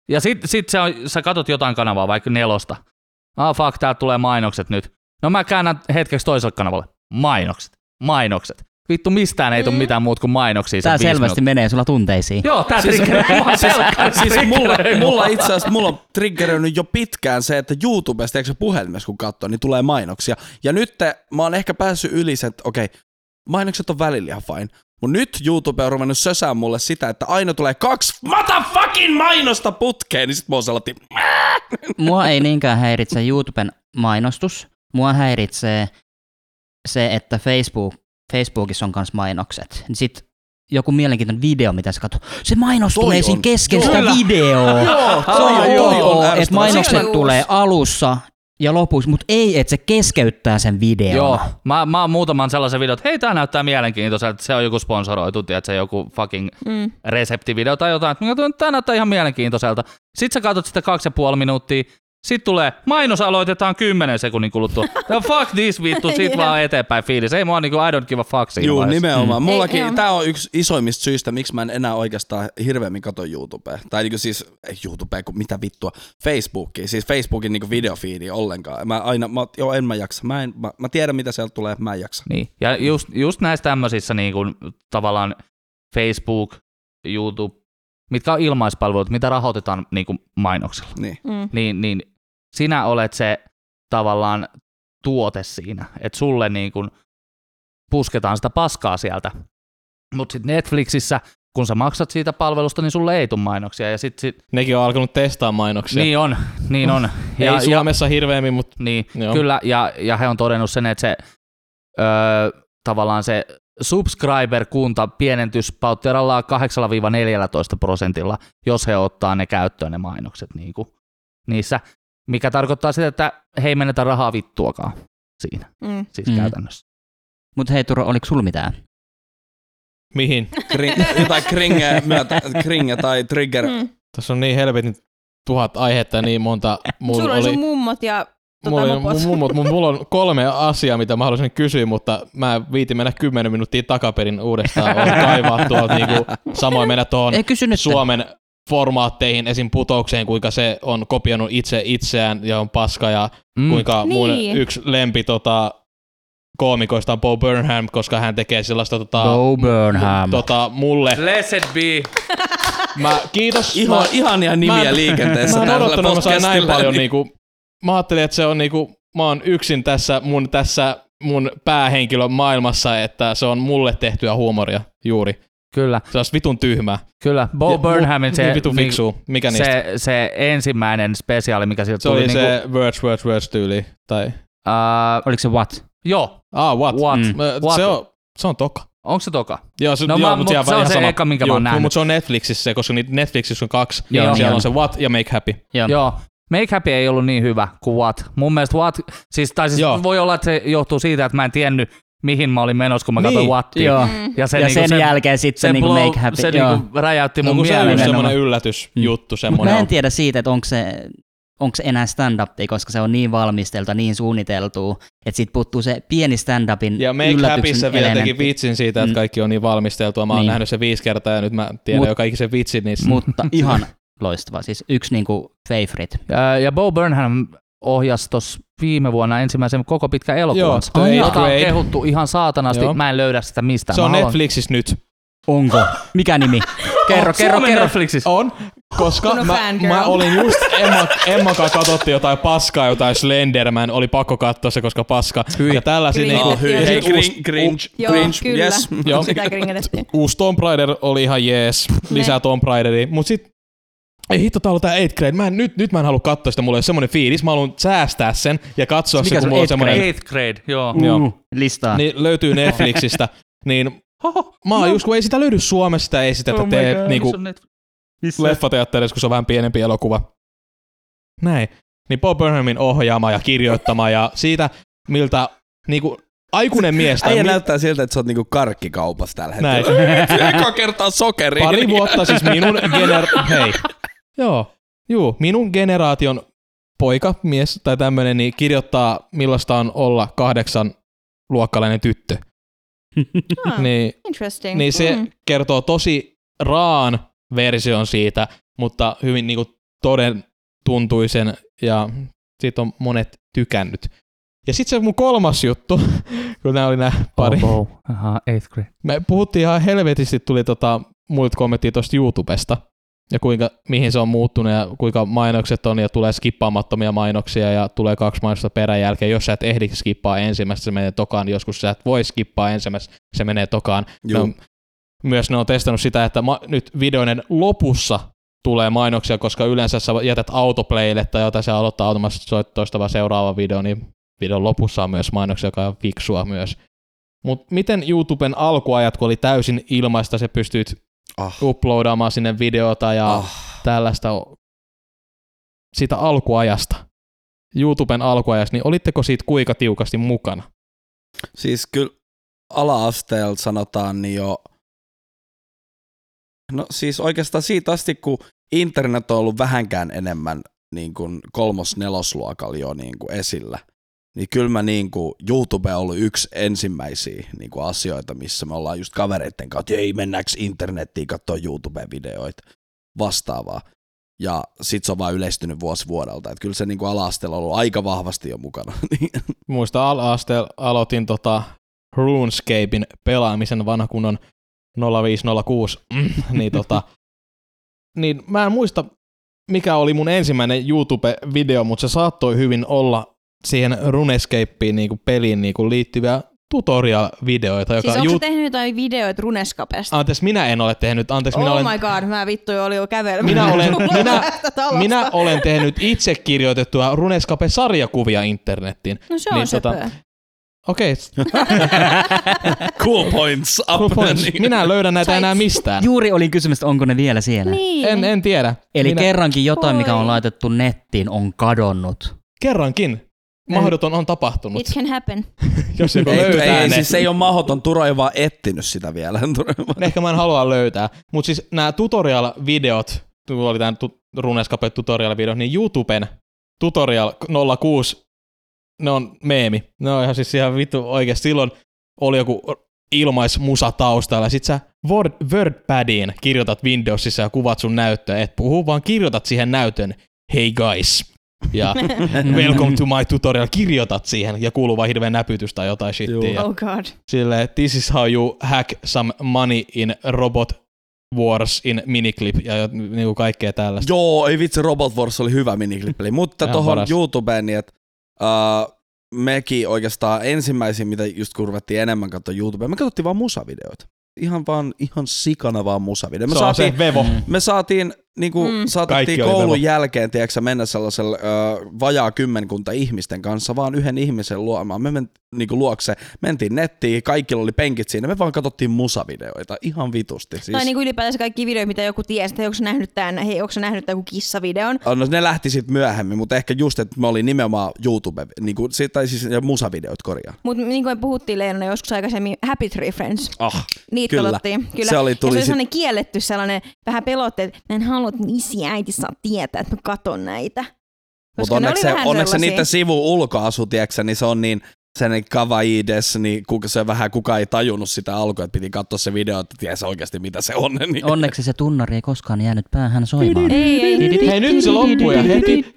[SPEAKER 3] Ja sit, sit se on, sä katot jotain kanavaa, vaikka nelosta. Ah fuck, täältä tulee mainokset nyt. No mä käännän hetkeksi toiselle kanavalle. Mainokset. Mainokset. Vittu mistään ei tule
[SPEAKER 5] Mm.
[SPEAKER 3] mitään muuta kuin mainoksia.
[SPEAKER 4] Tää
[SPEAKER 3] viisi
[SPEAKER 4] selvästi menee sulla tunteisiin.
[SPEAKER 3] Joo, tää
[SPEAKER 2] Siis-
[SPEAKER 3] telkkari
[SPEAKER 2] Siis mulla, mulla itse asiassa mulla on triggeröinyt jo pitkään se, että YouTubesta, eikö se puhelimessa kun katsoo, niin tulee mainoksia. Ja nyt te, mä oon ehkä päässyt yli sen, että okei, mainokset on välillä ihan fine. Mut nyt YouTube on ruvennut sösään mulle sitä, että aina tulee kaksi motherfucking mainosta putkeen, niin sit mä oon sellainen, [LAUGHS]
[SPEAKER 4] Mua ei niinkään häiritse YouTuben mainostus. Mua häiritsee se, että Facebook, Facebookissa on myös mainokset. Niin Sit joku mielenkiintoinen video, mitä sä katsot. Se mainos
[SPEAKER 2] Toi
[SPEAKER 4] tulee
[SPEAKER 2] on.
[SPEAKER 4] siinä kesken
[SPEAKER 2] Joo.
[SPEAKER 4] sitä
[SPEAKER 2] Kyllä.
[SPEAKER 4] videoa.
[SPEAKER 2] joo,
[SPEAKER 4] Se on ok, että mainokset tulee alussa ja lopussa, mutta ei, että se keskeyttää sen videon.
[SPEAKER 3] Joo, mä, mä oon muutaman sellaisen videon, että hei tää näyttää mielenkiintoiselta, se on joku sponsoroitu, että se joku fucking
[SPEAKER 5] Mm.
[SPEAKER 3] reseptivideo tai jotain, että tää näyttää ihan mielenkiintoiselta. Sitten sä katsot sitä kaksi ja puoli minuuttia, sitten tulee, mainos aloitetaan 10 sekunnin kuluttua. [LAUGHS] No fuck this vittu, sit
[SPEAKER 5] Jep.
[SPEAKER 3] vaan eteenpäin fiilis. Ei mua niinku, I don't give a fuck siinä
[SPEAKER 2] Juu,
[SPEAKER 3] vaiheessa.
[SPEAKER 2] nimenomaan.
[SPEAKER 5] Mm. Ei,
[SPEAKER 2] Mullakin,
[SPEAKER 5] joo.
[SPEAKER 2] tää on yksi isoimmista syistä, miksi mä en enää oikeastaan hirveämmin katso YouTubea. Tai niinku siis, ei YouTubea, kun mitä vittua, Facebookia. Siis Facebookin niinku videofiidi ollenkaan. Mä aina, mä, joo, en mä jaksa. Mä, en, mä, mä tiedän, mitä sieltä tulee, mä en jaksa.
[SPEAKER 3] Niin. Ja just, just näissä tämmöisissä niin kuin, tavallaan Facebook, YouTube, mitkä on ilmaispalvelut, mitä rahoitetaan niin kuin mainoksilla,
[SPEAKER 2] Niin.
[SPEAKER 5] Mm.
[SPEAKER 3] niin, niin sinä olet se tavallaan tuote siinä, että sulle niin kuin pusketaan sitä paskaa sieltä. Mutta sitten Netflixissä, kun sä maksat siitä palvelusta, niin sulle ei tule mainoksia. Ja sit, sit,
[SPEAKER 1] Nekin on alkanut testaa mainoksia.
[SPEAKER 3] niin on, niin on. [LAUGHS]
[SPEAKER 1] Ei
[SPEAKER 3] Ja, ja,
[SPEAKER 1] Suomessa hirveämmin, mutta
[SPEAKER 3] Niin,
[SPEAKER 1] Joo.
[SPEAKER 3] Joo. kyllä, ja, ja he on todennut sen, että se öö, tavallaan se subscriber-kunta pienentys pautterallaan 8-14 prosentilla, jos he ottaa ne käyttöön ne mainokset niin kuin, niissä, mikä tarkoittaa sitä, että he ei menetä rahaa vittuakaan siinä,
[SPEAKER 5] Mm.
[SPEAKER 3] siis
[SPEAKER 4] Mm.
[SPEAKER 3] käytännössä.
[SPEAKER 4] Mutta hei Turo, oliko sulla mitään?
[SPEAKER 1] mihin?
[SPEAKER 2] Kring, [LAUGHS] jotain kringeä, myötä, kringeä tai trigger.
[SPEAKER 5] Mm.
[SPEAKER 1] Tässä on niin helvetin tuhat aihetta ja niin monta. Mulla
[SPEAKER 5] Sulla oli sun mummot ja
[SPEAKER 1] mulla,
[SPEAKER 5] tota, mopot.
[SPEAKER 1] mun, mummot, mun, mulla on kolme asiaa, mitä mä haluaisin kysyä, mutta mä viitin mennä kymmenen minuuttia takaperin uudestaan. Olen kaivaa tuolta niinku, samoin mennä tuohon. Suomen formaatteihin, esim. putoukseen, kuinka se on kopioinut itse itseään ja on paska ja
[SPEAKER 3] Mm.
[SPEAKER 1] kuinka mun
[SPEAKER 5] Niin.
[SPEAKER 1] yksi lempi tota, koomikoista on Bo Burnham, koska hän tekee sellaista tota,
[SPEAKER 4] Bo Burnham.
[SPEAKER 1] tota, mulle.
[SPEAKER 3] Blessed be.
[SPEAKER 1] Mä, kiitos.
[SPEAKER 2] Ihan,
[SPEAKER 1] mä,
[SPEAKER 2] ihania nimiä
[SPEAKER 1] mä-
[SPEAKER 2] liikenteessä
[SPEAKER 1] mä en
[SPEAKER 2] tällä
[SPEAKER 1] odottanut, että mä sain näin paljon.
[SPEAKER 2] niin-
[SPEAKER 1] Niinku, mä ajattelin, että se on niinku, mä oon yksin tässä mun, tässä mun päähenkilön maailmassa, että se on mulle tehtyä huumoria juuri.
[SPEAKER 3] Kyllä,
[SPEAKER 1] Se olisi vitun tyhmää.
[SPEAKER 3] kyllä. Bo
[SPEAKER 1] Ja-
[SPEAKER 3] Burnhamin se,
[SPEAKER 1] niin vitun
[SPEAKER 3] niin-
[SPEAKER 1] fiksuu. Mikä niistä?
[SPEAKER 3] se, se ensimmäinen spesiaali, mikä sieltä
[SPEAKER 1] Se
[SPEAKER 3] tuli.
[SPEAKER 1] oli
[SPEAKER 3] niinku,
[SPEAKER 1] se words, words, words tyyli. Tai...
[SPEAKER 3] Uh,
[SPEAKER 4] Oliko se what?
[SPEAKER 3] joo,
[SPEAKER 1] Ah, what?
[SPEAKER 3] What?
[SPEAKER 4] Mm.
[SPEAKER 1] Mä-
[SPEAKER 3] What?
[SPEAKER 1] Se on, se on toka.
[SPEAKER 3] onko se toka?
[SPEAKER 1] Joo, se,
[SPEAKER 3] No
[SPEAKER 1] joo,
[SPEAKER 3] mä-
[SPEAKER 1] mut
[SPEAKER 3] mut se on
[SPEAKER 1] ihan
[SPEAKER 3] se
[SPEAKER 1] sama.
[SPEAKER 3] eka, minkä mä
[SPEAKER 1] joo,
[SPEAKER 3] oon nähnyt.
[SPEAKER 1] Mutta se on Netflixissä se, koska niitä Netflixissä on kaksi.
[SPEAKER 3] Joo,
[SPEAKER 1] Joo, siellä
[SPEAKER 4] joo.
[SPEAKER 1] on se What ja Make Happy.
[SPEAKER 4] Joo.
[SPEAKER 3] Joo. Make Happy ei ollut niin hyvä kuin What. Mun mielestä What, siis, tai siis
[SPEAKER 1] Joo.
[SPEAKER 3] voi olla, että se johtuu siitä, että mä en tiennyt, mihin mä olin menossa, kun mä
[SPEAKER 1] Niin,
[SPEAKER 3] katsoin Whattia.
[SPEAKER 4] Joo.
[SPEAKER 5] Mm.
[SPEAKER 3] Ja, se,
[SPEAKER 4] ja
[SPEAKER 3] niinku,
[SPEAKER 4] sen
[SPEAKER 3] se,
[SPEAKER 4] jälkeen sitten
[SPEAKER 3] se,
[SPEAKER 4] niinku
[SPEAKER 3] blow,
[SPEAKER 4] make happy.
[SPEAKER 3] se
[SPEAKER 4] joo.
[SPEAKER 3] niinku räjäytti
[SPEAKER 1] No
[SPEAKER 3] mun
[SPEAKER 1] kun se
[SPEAKER 3] enemmän.
[SPEAKER 1] semmoinen yllätysjuttu.
[SPEAKER 4] Mutta
[SPEAKER 1] Semmoinen
[SPEAKER 4] mä en tiedä siitä, että onko se, onko se enää stand-up, koska se on niin valmisteltu, niin suunniteltu, että siitä puuttuu se pieni stand-upin
[SPEAKER 1] Ja Make Happyssä vielä teki
[SPEAKER 4] elementti.
[SPEAKER 1] vitsin siitä, että
[SPEAKER 4] Mm.
[SPEAKER 1] kaikki on niin valmisteltua. Mä oon
[SPEAKER 4] Niin.
[SPEAKER 1] nähnyt sen viisi kertaa ja nyt mä tiedän
[SPEAKER 4] Mut-
[SPEAKER 1] jo kaikki sen vitsin niissä.
[SPEAKER 4] Mutta [LAUGHS] ihan loistava, siis yksi niinku favorite.
[SPEAKER 3] Ja, ja Bo Burnham ohjasi tuossa viime vuonna ensimmäisen koko pitkä elokuvansa.
[SPEAKER 1] Joo, The
[SPEAKER 3] jota on kehuttu ihan saatanasti.
[SPEAKER 1] Joo.
[SPEAKER 3] Mä en löydä sitä mistään.
[SPEAKER 1] Se on
[SPEAKER 3] haluan-
[SPEAKER 1] Netflixissä nyt.
[SPEAKER 4] Onko? Mikä nimi? Kerro,
[SPEAKER 3] Oh, [LAUGHS]
[SPEAKER 4] kerro, kerro.
[SPEAKER 3] Netflixissä.
[SPEAKER 1] On, koska mä, mä olin just Emma, Emma kanssa katsottiin jotain paskaa, jotain Slenderman, oli pakko katsoa se, koska paska.
[SPEAKER 3] Hyi.
[SPEAKER 1] Ja tällaisia niinku,
[SPEAKER 2] Oh, hyi.
[SPEAKER 5] Ja
[SPEAKER 2] Hei, cringe, cringe,
[SPEAKER 5] Joo,
[SPEAKER 2] cringe,
[SPEAKER 5] kyllä.
[SPEAKER 2] yes.
[SPEAKER 1] Joo.
[SPEAKER 5] Sitä
[SPEAKER 1] uusi Tomb Raider oli ihan jees, lisää Tomb Raideria, mut sit ei hitto, tää on tää 8 grade. Mä en, nyt, nyt mä en halua katsoa sitä, mulla ei ole semmonen fiilis. Mä haluan säästää sen ja katsoa
[SPEAKER 4] Mikä
[SPEAKER 1] se,
[SPEAKER 4] se
[SPEAKER 1] kun
[SPEAKER 4] on
[SPEAKER 1] mulla on
[SPEAKER 4] eighth
[SPEAKER 1] semmonen...
[SPEAKER 3] Eighth grade, joo.
[SPEAKER 1] Joo.
[SPEAKER 4] Uh, listaa.
[SPEAKER 1] Niin löytyy Netflixistä. [LAUGHS] niin mä oon just, kun ei sitä löydy Suomessa, sitä ei sitä
[SPEAKER 3] Oh
[SPEAKER 1] tee niinku
[SPEAKER 3] on
[SPEAKER 1] leffateatterissa, kun se on vähän pienempi elokuva. Näin. Niin Bob Burnhamin ohjaama ja kirjoittama ja siitä, miltä niinku aikuinen mies tai
[SPEAKER 2] Äijä
[SPEAKER 1] mi-
[SPEAKER 2] näyttää siltä, että sä oot niinku karkkikaupassa tällä
[SPEAKER 1] Näin.
[SPEAKER 2] hetkellä. [LAUGHS] Eka kertaa sokeri.
[SPEAKER 1] pari vuotta siis minun gener... Hei. Joo. Juu, minun generaation poika, mies tai tämmönen, niin kirjoittaa millaista on olla kahdeksan luokkalainen tyttö. [LAUGHS]
[SPEAKER 5] Ah,
[SPEAKER 1] Niin,
[SPEAKER 5] Interesting.
[SPEAKER 1] niin se
[SPEAKER 5] Mm.
[SPEAKER 1] kertoo tosi raan version siitä, mutta hyvin niinku toden tuntuisen ja siitä on monet tykännyt. Ja sitten se mun kolmas juttu, [LAUGHS] kun nämä oli nämä pari.
[SPEAKER 3] Oh, oh. Aha, eighth grade.
[SPEAKER 1] Me puhuttiin ihan helvetisti, tuli tota, muilta kommenttia tuosta YouTubesta ja kuinka, mihin se on muuttunut ja kuinka mainokset on ja tulee skippaamattomia mainoksia ja tulee kaksi mainosta perän jälkeen. Jos sä et ehdi skippaa ensimmäistä, se menee tokaan. Joskus sä et voi skippaa ensimmäistä, se menee tokaan. Ne on, myös ne on testannut sitä, että ma- nyt videoiden lopussa tulee mainoksia, koska yleensä sä jätät autoplaylle tai jotain, se aloittaa automaattisesti soit- toistava seuraava video, niin videon lopussa on myös mainoksia, joka on fiksua myös. Mutta miten YouTuben alkuajat, kun oli täysin ilmaista, se pystyt
[SPEAKER 2] Ah.
[SPEAKER 1] uploadaamaan sinne videota ja
[SPEAKER 2] Ah.
[SPEAKER 1] tällaista sitä alkuajasta, YouTuben alkuajasta, niin olitteko siitä kuinka tiukasti mukana?
[SPEAKER 2] Siis kyllä ala-asteella sanotaan niin jo, no siis oikeastaan siitä asti, kun internet on ollut vähänkään enemmän niin kuin kolmos-nelosluokalla jo niin kuin esillä, niin kyllä mä niin kuin, YouTube on ollut yksi ensimmäisiä niin kuin asioita, missä me ollaan just kavereiden kautta, ei mennäänkö internettiin katsoa YouTube-videoita vastaavaa. Ja sit se on vaan yleistynyt vuosi vuodelta. Että kyllä se niin ala-asteella on ollut aika vahvasti jo mukana. [LAUGHS]
[SPEAKER 1] Muista ala-asteella aloitin tota RuneScapein pelaamisen vanha kunnon 0506, [CLEARS THROAT] niin tota, niin mä en muista mikä oli mun ensimmäinen YouTube-video, mutta se saattoi hyvin olla siihen RuneScapeen niinku peliin niinku liittyviä tutorial-videoita, joka
[SPEAKER 5] Siis onko sä tehnyt jotain videoita Runeskapesta?
[SPEAKER 1] Anteeksi, minä en ole tehnyt. Anteeksi, minä
[SPEAKER 5] oh
[SPEAKER 1] olen,
[SPEAKER 5] my god, mä vittu jo oli jo kävelemään.
[SPEAKER 1] Minä olen- [LAUGHS] minä- minä olen tehnyt itse kirjoitettua Runescape-sarjakuvia internettiin.
[SPEAKER 5] No se on
[SPEAKER 1] niin, tota- Okei, [LAUGHS]
[SPEAKER 2] cool points up.
[SPEAKER 1] cool points.
[SPEAKER 2] Niin.
[SPEAKER 1] Minä en löydä näitä
[SPEAKER 5] Sait-
[SPEAKER 1] enää mistään.
[SPEAKER 4] Juuri olin kysymys, että onko ne vielä siellä.
[SPEAKER 5] Niin.
[SPEAKER 1] En, en tiedä.
[SPEAKER 4] Eli
[SPEAKER 1] Minä,
[SPEAKER 4] kerrankin jotain, mikä on
[SPEAKER 5] Oi.
[SPEAKER 4] laitettu nettiin, on kadonnut.
[SPEAKER 1] Kerrankin. Mahdoton on tapahtunut.
[SPEAKER 5] It can happen. [LAUGHS]
[SPEAKER 1] Jos joku
[SPEAKER 2] Ei,
[SPEAKER 1] löytää
[SPEAKER 2] ei, ei,
[SPEAKER 1] ne.
[SPEAKER 2] siis ei ole mahdoton. Turo ei vaan etsinyt sitä vielä. [LAUGHS]
[SPEAKER 1] Ehkä mä en halua löytää. Mutta siis nämä tutorial-videot, kun oli tämän tu- Runescape tutorial-videot, niin YouTuben tutorial 06, ne on meemi. Ne on ihan siis ihan vittu oikeasti. Silloin oli joku ilmaismusa taustalla. Sit sä Word, WordPadiin kirjoitat Windowsissa ja kuvat sun näyttöä. Et puhu, vaan kirjoitat siihen näytön Hey guys. Ja [LAUGHS] welcome to my tutorial. Kirjoitat siihen ja kuuluu vaan hirveä näpytys tai jotain shittiä.
[SPEAKER 5] Oh god.
[SPEAKER 1] Silleen, this is how you hack some money in robot wars in miniclip ja niinku kaikkea tällaista.
[SPEAKER 2] Joo, ei vitsi, Robot Wars oli hyvä miniklippeli. Mutta tuohon. YouTubeen, niin että uh, mekin oikeastaan ensimmäisiä, mitä just kun ruvettiin enemmän katsoa YouTubea, me katsottiin vaan musavideoita. ihan vaan ihan sikana vaan musavideo. Me
[SPEAKER 1] Se on
[SPEAKER 2] saatiin,
[SPEAKER 1] se Vevo.
[SPEAKER 2] me saatiin niinku,
[SPEAKER 5] Mm.
[SPEAKER 2] mm.
[SPEAKER 1] Kaikki
[SPEAKER 2] saatettiin
[SPEAKER 1] oli
[SPEAKER 2] koulun jälkeen, tiedätkö, mennä sellaisella ö, vajaa kymmenkunta ihmisten kanssa, vaan yhden ihmisen luomaan. Me men, niinku, luokse, mentiin nettiin, kaikilla oli penkit siinä, me vaan katsottiin musavideoita, ihan vitusti. Siis,
[SPEAKER 5] Tai niin kuin ylipäätänsä kaikki videot, mitä joku tiesi, että onko nähnyt tämän, hei, onko nähnyt tämän joku kissavideon.
[SPEAKER 2] No ne lähti sitten myöhemmin, mutta ehkä just, että me oli nimenomaan YouTube, niinku, sit- tai siis ja musavideot korjaan.
[SPEAKER 5] Mutta niin kuin me puhuttiin Leena joskus aikaisemmin, Happy Tree Friends.
[SPEAKER 2] Ah,
[SPEAKER 5] Niitä
[SPEAKER 2] Kyllä.
[SPEAKER 5] Kyllä.
[SPEAKER 2] Se oli-
[SPEAKER 5] ja
[SPEAKER 2] tuli
[SPEAKER 5] se oli
[SPEAKER 2] sit-
[SPEAKER 5] sellainen kielletty sellainen vähän pelotte, että mä en halua, että mun isi ja äiti saa tietää, että mä katon näitä.
[SPEAKER 2] mutta onneksi, se, onneksi se
[SPEAKER 5] sellaisia.
[SPEAKER 2] niiden sivu ulkoasu, tiedätkö, niin se on niin sen kavaides, niin kuka se vähän kukaan ei tajunnut sitä alkua, että piti katsoa se video, että tiesi oikeasti mitä se on. Niin.
[SPEAKER 4] Onneksi se tunnari ei koskaan jäänyt päähän soimaan.
[SPEAKER 5] Ei, ei.
[SPEAKER 1] Hei, nyt se loppuu ja heti.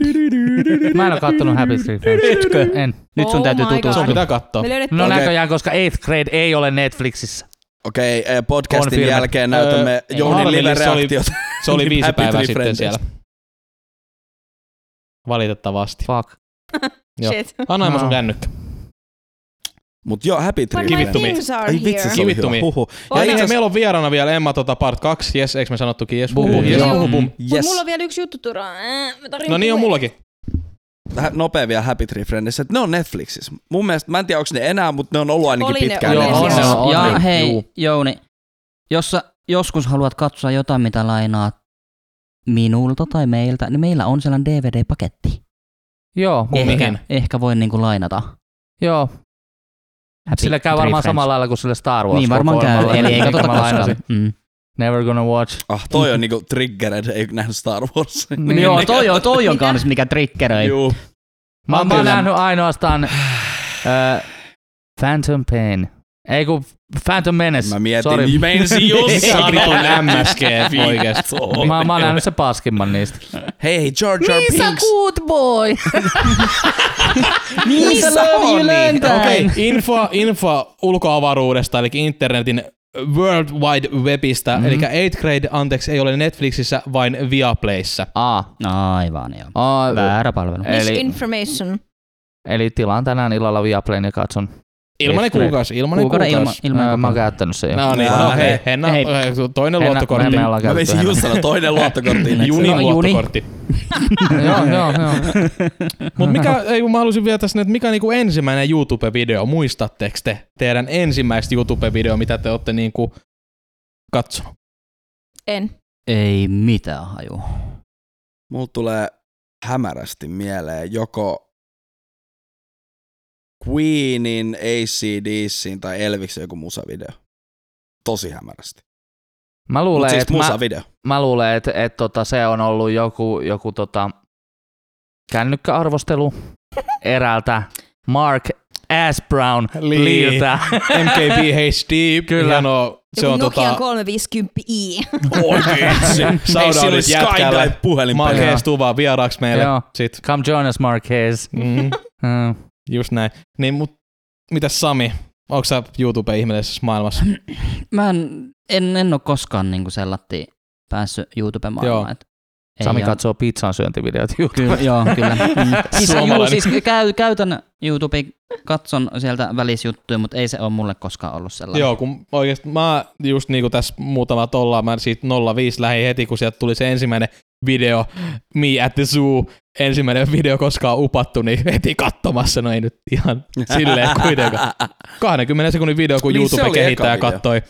[SPEAKER 3] Mä en ole kattonut Happy Tree Friends.
[SPEAKER 4] Etkö?
[SPEAKER 3] En.
[SPEAKER 4] Nyt sun
[SPEAKER 5] Oh
[SPEAKER 4] täytyy
[SPEAKER 5] God.
[SPEAKER 1] Sun
[SPEAKER 4] tutustua.
[SPEAKER 1] pitää katsoa.
[SPEAKER 3] No näköjään, koska 8th grade ei ole Netflixissä.
[SPEAKER 2] Okei, okay, podcastin
[SPEAKER 3] Confirmed.
[SPEAKER 2] jälkeen näytämme
[SPEAKER 1] Öö,
[SPEAKER 2] Jounin
[SPEAKER 1] Harleylle se oli-
[SPEAKER 2] live-reaktiot.
[SPEAKER 1] Se oli viisi päivää sitten
[SPEAKER 2] Friendeistä.
[SPEAKER 1] siellä. Valitettavasti.
[SPEAKER 3] Fuck. [LAUGHS]
[SPEAKER 1] Joo.
[SPEAKER 5] Shit.
[SPEAKER 1] Anna mä sun
[SPEAKER 3] No.
[SPEAKER 1] kännykkä.
[SPEAKER 2] Mut joo, Happy Tree
[SPEAKER 5] are
[SPEAKER 2] Ai vitsi, se
[SPEAKER 1] me.
[SPEAKER 2] Huhu. Ja itse
[SPEAKER 1] itse meillä on vieraana vielä Emma tota part 2. Jes, eikö me sanottukin? Jes,
[SPEAKER 2] Bum,
[SPEAKER 1] bum,
[SPEAKER 5] joo.
[SPEAKER 1] bum, bum.
[SPEAKER 5] Mut
[SPEAKER 2] Yes.
[SPEAKER 5] mulla on vielä yksi juttu Tura. Äh,
[SPEAKER 1] No niin on mullakin.
[SPEAKER 2] Vähän nopea vielä Happy Tree Friendissä, että ne on Netflixissä. Mun mielestä, mä en tiedä onko ne enää, mutta ne on ollut ainakin
[SPEAKER 5] Oli ne,
[SPEAKER 2] pitkään.
[SPEAKER 3] Joo, on ne, on
[SPEAKER 4] Ja hei,
[SPEAKER 3] Juu.
[SPEAKER 4] Jouni, jos sä joskus haluat katsoa jotain, mitä lainaat minulta tai meiltä, niin meillä on sellainen DVD-paketti.
[SPEAKER 3] Joo?
[SPEAKER 4] Ehkä, ehkä voin niinku lainata.
[SPEAKER 3] joo.
[SPEAKER 4] Happy
[SPEAKER 3] Sillä käy varmaan
[SPEAKER 4] Friends.
[SPEAKER 3] samalla lailla kuin sille Star Wars
[SPEAKER 4] Niin varmaan käy, eli ei katsota koskaan. Mm.
[SPEAKER 3] Never gonna watch.
[SPEAKER 2] Ah, toi on niinku triggered, ei nähnyt Star Wars. [LAUGHS]
[SPEAKER 3] Niin.
[SPEAKER 4] Joo, toi on, toi on kans mikä triggeröi.
[SPEAKER 2] Juu.
[SPEAKER 3] Mä, mä oon nähnyt ainoastaan äh, Phantom Pain. Ei kun Phantom Menace.
[SPEAKER 2] Mä mietin,
[SPEAKER 3] Sorry.
[SPEAKER 2] meinasin
[SPEAKER 1] Mikä [LAUGHS]
[SPEAKER 2] jossain.
[SPEAKER 1] vitun MSG [LAUGHS] oikeesti?
[SPEAKER 3] Mä, mä oon nähnyt se paskimman niistä.
[SPEAKER 2] Hei, George R. Pinks.
[SPEAKER 3] good boy!
[SPEAKER 4] Missä love you learn
[SPEAKER 1] Okei, okay, info, info ulkoavaruudesta, eli internetin World Wide Webistä,
[SPEAKER 3] Mhm.
[SPEAKER 1] mm-hmm. eli 8th grade, anteeksi, ei ole Netflixissä, vain Viaplayssä.
[SPEAKER 3] Aa.
[SPEAKER 4] Aivan joo.
[SPEAKER 3] Aa,
[SPEAKER 4] Väärä palvelu.
[SPEAKER 3] Eli-
[SPEAKER 5] Misinformation.
[SPEAKER 3] eli tilaan tänään illalla Viaplayn ja katson.
[SPEAKER 1] Ilmanen kuukausi, ilmanen kuukausi.
[SPEAKER 4] ilma, ilman
[SPEAKER 3] Ää, mä oon käyttänyt sen jo.
[SPEAKER 1] No niin, no hei,
[SPEAKER 2] hei.
[SPEAKER 1] Henna,
[SPEAKER 4] Hei.
[SPEAKER 1] hei. toinen
[SPEAKER 3] Henna-
[SPEAKER 1] luottokortti.
[SPEAKER 3] ollaan
[SPEAKER 2] Mä veisin just sanoa toinen luottokortti. [LAUGHS]
[SPEAKER 1] Junin
[SPEAKER 4] No, Juni.
[SPEAKER 1] luottokortti. [LAUGHS]
[SPEAKER 3] joo, joo, joo.
[SPEAKER 1] Mutta mikä, ei kun mä halusin vielä tässä, että mikä on niinku ensimmäinen YouTube-video, muistatteko te teidän ensimmäistä YouTube-video, mitä te olette niinku katsonut?
[SPEAKER 5] En.
[SPEAKER 4] Ei mitään haju.
[SPEAKER 2] Mulla tulee hämärästi mieleen joko Queenin, ACDCin tai Elviksen joku musavideo. Tosi hämärästi.
[SPEAKER 3] Mä luulen,
[SPEAKER 2] siis
[SPEAKER 3] että mä,
[SPEAKER 2] musavideo.
[SPEAKER 3] mä luulen, että, että tota, se on ollut joku, joku tota, kännykkäarvostelu [LAUGHS] eräältä Mark S. Brown
[SPEAKER 1] Lee.
[SPEAKER 3] Leeltä. [LAUGHS]
[SPEAKER 1] MKB HD,
[SPEAKER 3] Kyllä.
[SPEAKER 1] hieno, se on
[SPEAKER 5] Nokian
[SPEAKER 1] tota,
[SPEAKER 5] 350i. [LAUGHS]
[SPEAKER 2] Oi vitsi. Ei
[SPEAKER 1] Shoutoutit
[SPEAKER 2] siinä oli
[SPEAKER 1] jätkälle.
[SPEAKER 2] Skydive puhelin
[SPEAKER 1] Mark
[SPEAKER 3] Joo.
[SPEAKER 1] Hayes tuu vaan vieraaksi meille.
[SPEAKER 3] Joo.
[SPEAKER 1] Sit,
[SPEAKER 3] Come join us, Mark Hayes.
[SPEAKER 1] mm,
[SPEAKER 3] Mm.
[SPEAKER 1] Just näin. Niin, mut mitäs Sami? Onko sä YouTube-ihmeellisessä maailmassa? [CLEARS THROAT]
[SPEAKER 4] Mä en, en, en ole koskaan niinku sellatti päässyt YouTube-maailmaan.
[SPEAKER 1] Joo.
[SPEAKER 4] et ei
[SPEAKER 3] Sami
[SPEAKER 4] oo-
[SPEAKER 3] katsoo pizzan syöntivideot
[SPEAKER 4] Kyllä, joo, kyllä. [LAUGHS] Mm. Siis, juu,
[SPEAKER 1] Suomalainen.
[SPEAKER 4] siis käy, käytän YouTube, katson sieltä välisjuttuja, mutta ei se ole mulle koskaan ollut sellainen.
[SPEAKER 1] Joo, kun oikeesti mä just niinku tässä muutama tollaan, mä siitä 05 lähin heti, kun sieltä tuli se ensimmäinen video, Me at the Zoo, ensimmäinen video koskaan upattu, niin heti katsomassa, no ei nyt ihan silleen kuitenkaan. [LAUGHS] 20 sekunnin video, kun
[SPEAKER 2] Niin,
[SPEAKER 1] YouTube kehittää ja kattoi,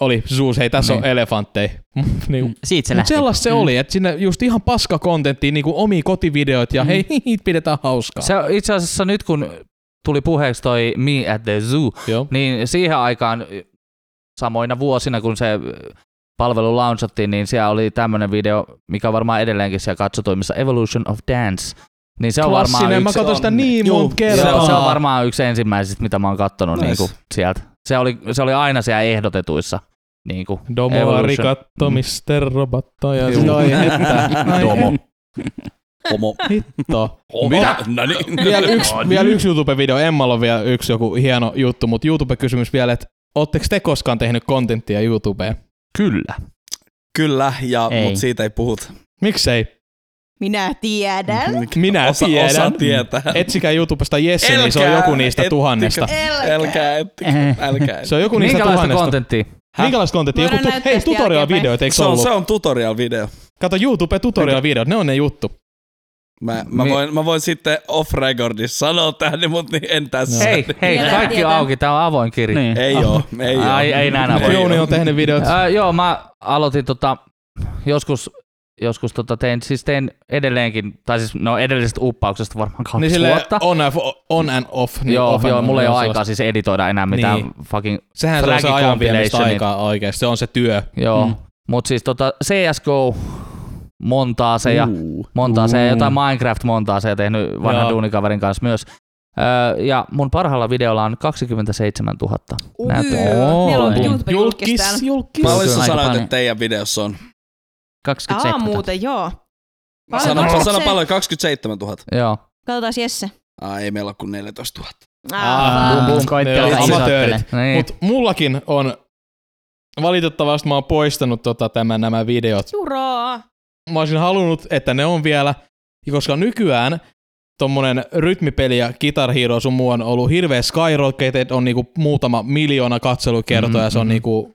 [SPEAKER 1] oli zoos, hei tässä on
[SPEAKER 3] Niin.
[SPEAKER 1] elefantteja. [LAUGHS] niin,
[SPEAKER 4] Siitä se lähti.
[SPEAKER 1] sellaista se
[SPEAKER 4] Mm.
[SPEAKER 1] oli, että sinne just ihan paska kontenttia, niinku omia kotivideoita ja
[SPEAKER 4] Mm.
[SPEAKER 1] hei, niitä pidetään hauskaa.
[SPEAKER 3] Se on itse asiassa nyt kun tuli puheeksi toi Me at the Zoo,
[SPEAKER 1] Joo.
[SPEAKER 3] niin siihen aikaan samoina vuosina, kun se palvelu launchattiin, niin siellä oli tämmöinen video, mikä on varmaan edelleenkin siellä katsotuimmissa, Evolution of Dance. Niin se on varmaan
[SPEAKER 1] Klassinen, mä
[SPEAKER 3] yksi,
[SPEAKER 1] katson sitä niin
[SPEAKER 2] Juu,
[SPEAKER 1] monta
[SPEAKER 3] se,
[SPEAKER 1] kertaa.
[SPEAKER 3] on, se on varmaan yksi ensimmäisistä, mitä mä oon kattonut
[SPEAKER 2] Nice.
[SPEAKER 3] niin kuin sieltä. Se oli, se oli aina siellä ehdotetuissa. Niin kuin
[SPEAKER 1] Domo
[SPEAKER 3] Evolution.
[SPEAKER 1] arigato, Mr. Robotta ja että. Ai
[SPEAKER 3] Domo.
[SPEAKER 2] Homo.
[SPEAKER 1] Hitto.
[SPEAKER 2] Homo.
[SPEAKER 1] Mitä?
[SPEAKER 2] No niin.
[SPEAKER 1] Vielä yksi, vielä yksi YouTube-video. Emmalla on vielä yksi joku hieno juttu, mutta YouTube-kysymys vielä, että ootteko te koskaan tehnyt kontenttia YouTubeen?
[SPEAKER 3] Kyllä.
[SPEAKER 2] Kyllä, ja,
[SPEAKER 4] Ei.
[SPEAKER 2] mutta siitä ei puhuta.
[SPEAKER 1] Miksei?
[SPEAKER 5] Minä tiedän.
[SPEAKER 1] Minä
[SPEAKER 2] osa,
[SPEAKER 1] tiedän.
[SPEAKER 2] Osa tietää.
[SPEAKER 1] Etsikää YouTubesta Jesse, niin se on
[SPEAKER 2] Älkää
[SPEAKER 1] joku niistä
[SPEAKER 2] ettikö.
[SPEAKER 1] tuhannesta.
[SPEAKER 5] Älkää.
[SPEAKER 2] Älkää, ettikö.
[SPEAKER 4] Eh.
[SPEAKER 2] älkää.
[SPEAKER 1] Se on joku niistä
[SPEAKER 3] Minkälaista
[SPEAKER 1] tuhannesta.
[SPEAKER 3] kontenttia?
[SPEAKER 1] Minkälaista kontenttia? Joku
[SPEAKER 5] Voidaan
[SPEAKER 1] tu- hei, tutorial-videoita, eikö
[SPEAKER 2] Se on,
[SPEAKER 1] ollut?
[SPEAKER 2] se on tutorial-video.
[SPEAKER 1] Kato YouTube tutorial-videot, ne on ne juttu.
[SPEAKER 2] Mä, mä,
[SPEAKER 3] Mi-
[SPEAKER 2] voin, mä voin sitten off-recordissa sanoa tähän, mutta niin en tässä.
[SPEAKER 3] Hei, hei, kaikki
[SPEAKER 5] tietää.
[SPEAKER 3] auki, tää on avoin kirja.
[SPEAKER 4] Niin.
[SPEAKER 2] Ei oo, ei oo.
[SPEAKER 3] Ai, ei näin avoin.
[SPEAKER 1] Jouni on tehnyt videot.
[SPEAKER 3] Äh, joo, mä aloitin tota, joskus, joskus tota tein, siis tein edelleenkin, tai siis no edellisestä uppauksesta varmaan kaksi
[SPEAKER 1] Niin sille
[SPEAKER 3] vuotta.
[SPEAKER 1] on, and- on and off. Niin
[SPEAKER 3] joo,
[SPEAKER 1] off
[SPEAKER 3] joo, mulla ei ole aikaa siis editoida enää mitään
[SPEAKER 1] Niin.
[SPEAKER 3] fucking
[SPEAKER 1] Sehän se on se ajan aikaa oikeesti. Se on se työ.
[SPEAKER 3] Joo,
[SPEAKER 4] Mm.
[SPEAKER 3] mm. mutta siis tota CSGO montaa se ja
[SPEAKER 2] Uh.
[SPEAKER 3] montaa se ja
[SPEAKER 1] Mm.
[SPEAKER 3] jotain Minecraft montaa se tehnyt vanhan
[SPEAKER 1] Joo.
[SPEAKER 3] duunikaverin kanssa myös. Öö, ja mun parhaalla videolla on 27 000 näyttöä.
[SPEAKER 5] Meillä on
[SPEAKER 1] Boom.
[SPEAKER 5] YouTube-julkis täällä.
[SPEAKER 1] julkis.
[SPEAKER 2] Mä olisin
[SPEAKER 4] paljon.
[SPEAKER 2] että teidän videossa on.
[SPEAKER 4] 27
[SPEAKER 5] Aa,
[SPEAKER 4] 000.
[SPEAKER 5] muuten, joo. Paljon
[SPEAKER 2] Sano, paljon, 27 000.
[SPEAKER 3] Joo.
[SPEAKER 5] Katsotaan Jesse.
[SPEAKER 2] Aa, ei meillä ole kuin 14 000.
[SPEAKER 1] Ah, amatöörit.
[SPEAKER 3] Niin.
[SPEAKER 1] Mut mullakin on, valitettavasti mä oon poistanut tota, tämän, nämä videot.
[SPEAKER 5] Juraa.
[SPEAKER 1] Mä olisin halunnut, että ne on vielä, koska nykyään tommonen rytmipeli ja Guitar Hero sun muu on ollut hirveä skyrocketed, on niinku muutama miljoona katselukertoja,
[SPEAKER 3] Mhm,
[SPEAKER 1] se on
[SPEAKER 3] mhm.
[SPEAKER 1] niinku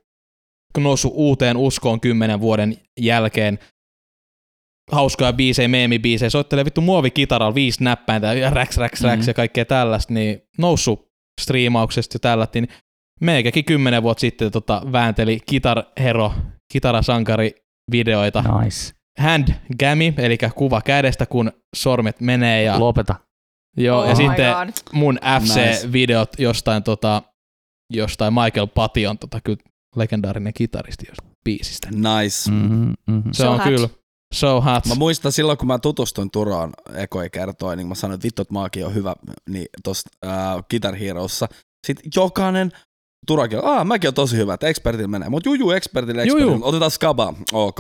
[SPEAKER 1] noussut uuteen uskoon kymmenen vuoden jälkeen. Hauskaa biisejä, meemibiisejä, soittelee vittu muovikitaralla viisi näppäintä ja räks, räks, räks
[SPEAKER 3] Mhm.
[SPEAKER 1] ja kaikkea tällaista, niin noussut striimauksesta ja tällä, niin meikäkin kymmenen vuotta sitten tota, väänteli Guitar Hero, kitarasankari videoita
[SPEAKER 3] Nice.
[SPEAKER 1] Hand gammy, eli kuva kädestä, kun sormet menee ja,
[SPEAKER 3] Lopeta.
[SPEAKER 1] joo,
[SPEAKER 5] Oh
[SPEAKER 1] ja sitten
[SPEAKER 5] God.
[SPEAKER 1] mun
[SPEAKER 2] Nice.
[SPEAKER 1] FC-videot jostain, tota, jostain Michael Pation, tota, kyllä legendaarinen kitaristi josta biisistä.
[SPEAKER 2] Nice.
[SPEAKER 3] Mm-hmm, mm-hmm.
[SPEAKER 1] Se
[SPEAKER 5] So
[SPEAKER 1] on
[SPEAKER 5] hot.
[SPEAKER 1] kyllä so hot.
[SPEAKER 2] Mä muistan silloin, kun mä tutustuin Turaan ekoi kertoi, niin mä sanoin, että vittu, että maakin on hyvä niin tossa äh, Guitar Heroissa. Sitten jokainen Turakin on, aah, mäkin on tosi hyvä, että expertillä menee. Mut juju, expertille,
[SPEAKER 1] Juju.
[SPEAKER 2] expertille. Otetaan skaba. Ok.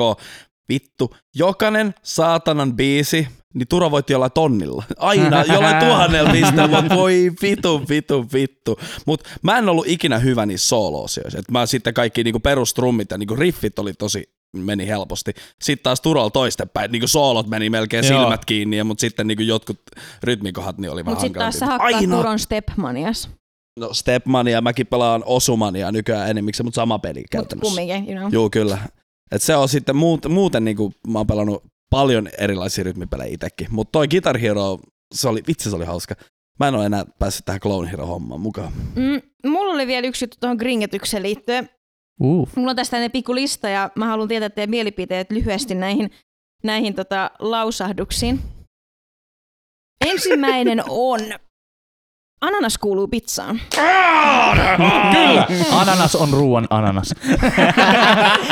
[SPEAKER 2] Vittu. Jokainen saatanan biisi, niin Tura voitti jollain tonnilla. Aina, [LAUGHS] jollain tuhannella pisteellä, mutta voi vitu, vitu, vittu. Mut mä en ollut ikinä hyvä niissä. Et mä sitten kaikki niinku perustrummit ja niinku riffit oli tosi meni helposti. Sitten taas Turalla toistepäin, niinku soolot meni melkein
[SPEAKER 1] Joo.
[SPEAKER 2] silmät kiinni, ja, mutta sitten niinku jotkut rytmikohat niin oli vähän
[SPEAKER 5] Mut sit taas sä hakkaat
[SPEAKER 2] Aina.
[SPEAKER 5] Turon Stepmanias.
[SPEAKER 2] No Stepmania, mäkin pelaan Osumania nykyään enemmiksi, mutta sama peli
[SPEAKER 5] Mut
[SPEAKER 2] käytännössä.
[SPEAKER 5] kumminkin, you know.
[SPEAKER 2] Joo, kyllä. Et se on sitten muut, muuten niinku, mä oon pelannut paljon erilaisia rytmipelejä itsekin, mutta toi Guitar Hero, se oli, vitsi se oli hauska. Mä en ole enää päässyt tähän Clone Hero hommaan mukaan.
[SPEAKER 5] Mm, mulla oli vielä yksi juttu tuohon gringetykseen liittyen.
[SPEAKER 3] Uh.
[SPEAKER 5] Mulla on tästä pikku lista ja mä haluan tietää teidän mielipiteet lyhyesti näihin, näihin tota, lausahduksiin. Ensimmäinen on Ananas kuuluu pizzaan.
[SPEAKER 1] Kyllä!
[SPEAKER 3] Ananas on ruoan ananas.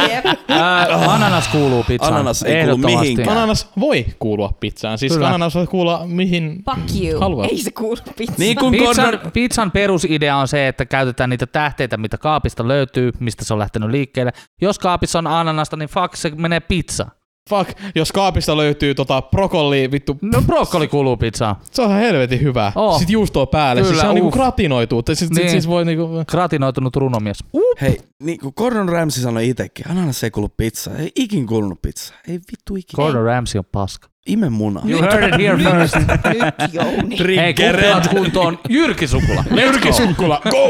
[SPEAKER 5] Jep.
[SPEAKER 3] Ää, ananas kuuluu pizzaan.
[SPEAKER 2] Ananas ei kuulu
[SPEAKER 3] Ehdottomasti.
[SPEAKER 2] mihinkään.
[SPEAKER 1] Ananas voi kuulua pizzaan. Siis
[SPEAKER 3] Kyllä.
[SPEAKER 1] ananas voi kuulua mihin
[SPEAKER 5] Fuck you.
[SPEAKER 1] haluat.
[SPEAKER 5] Ei se kuulu pizzaan.
[SPEAKER 2] Niin kuin
[SPEAKER 3] Pizzan,
[SPEAKER 2] Gordon,
[SPEAKER 3] pizzan perusidea on se, että käytetään niitä tähteitä, mitä kaapista löytyy, mistä se on lähtenyt liikkeelle. Jos kaapissa on ananasta, niin fuck, se menee pizza.
[SPEAKER 1] Fuck, jos kaapista löytyy tota brokolli, vittu,
[SPEAKER 3] No brokkoli kuuluu pizzaan.
[SPEAKER 1] se on ihan helvetin hyvä.
[SPEAKER 3] Oh.
[SPEAKER 1] Sitten juustoa päälle, siis
[SPEAKER 3] Kyllä,
[SPEAKER 1] se on niinku
[SPEAKER 3] uff.
[SPEAKER 1] gratinoitu. Siis, niin.
[SPEAKER 3] Niin.
[SPEAKER 1] siis voi niinku...
[SPEAKER 3] Gratinoitunut runomies.
[SPEAKER 2] hei, niin kuin Gordon Ramsay sanoi itsekin, ananas ei kuulu pizza. Ei ikin kuulunut pizza. Ei vittu ikin.
[SPEAKER 3] Gordon Ramsay on paska.
[SPEAKER 2] Ime muna.
[SPEAKER 3] You heard it here first.
[SPEAKER 5] Nyt Jouni.
[SPEAKER 3] Hei, kuppilat kuntoon. Jyrki Sukula. Go.
[SPEAKER 1] Sukkula, go!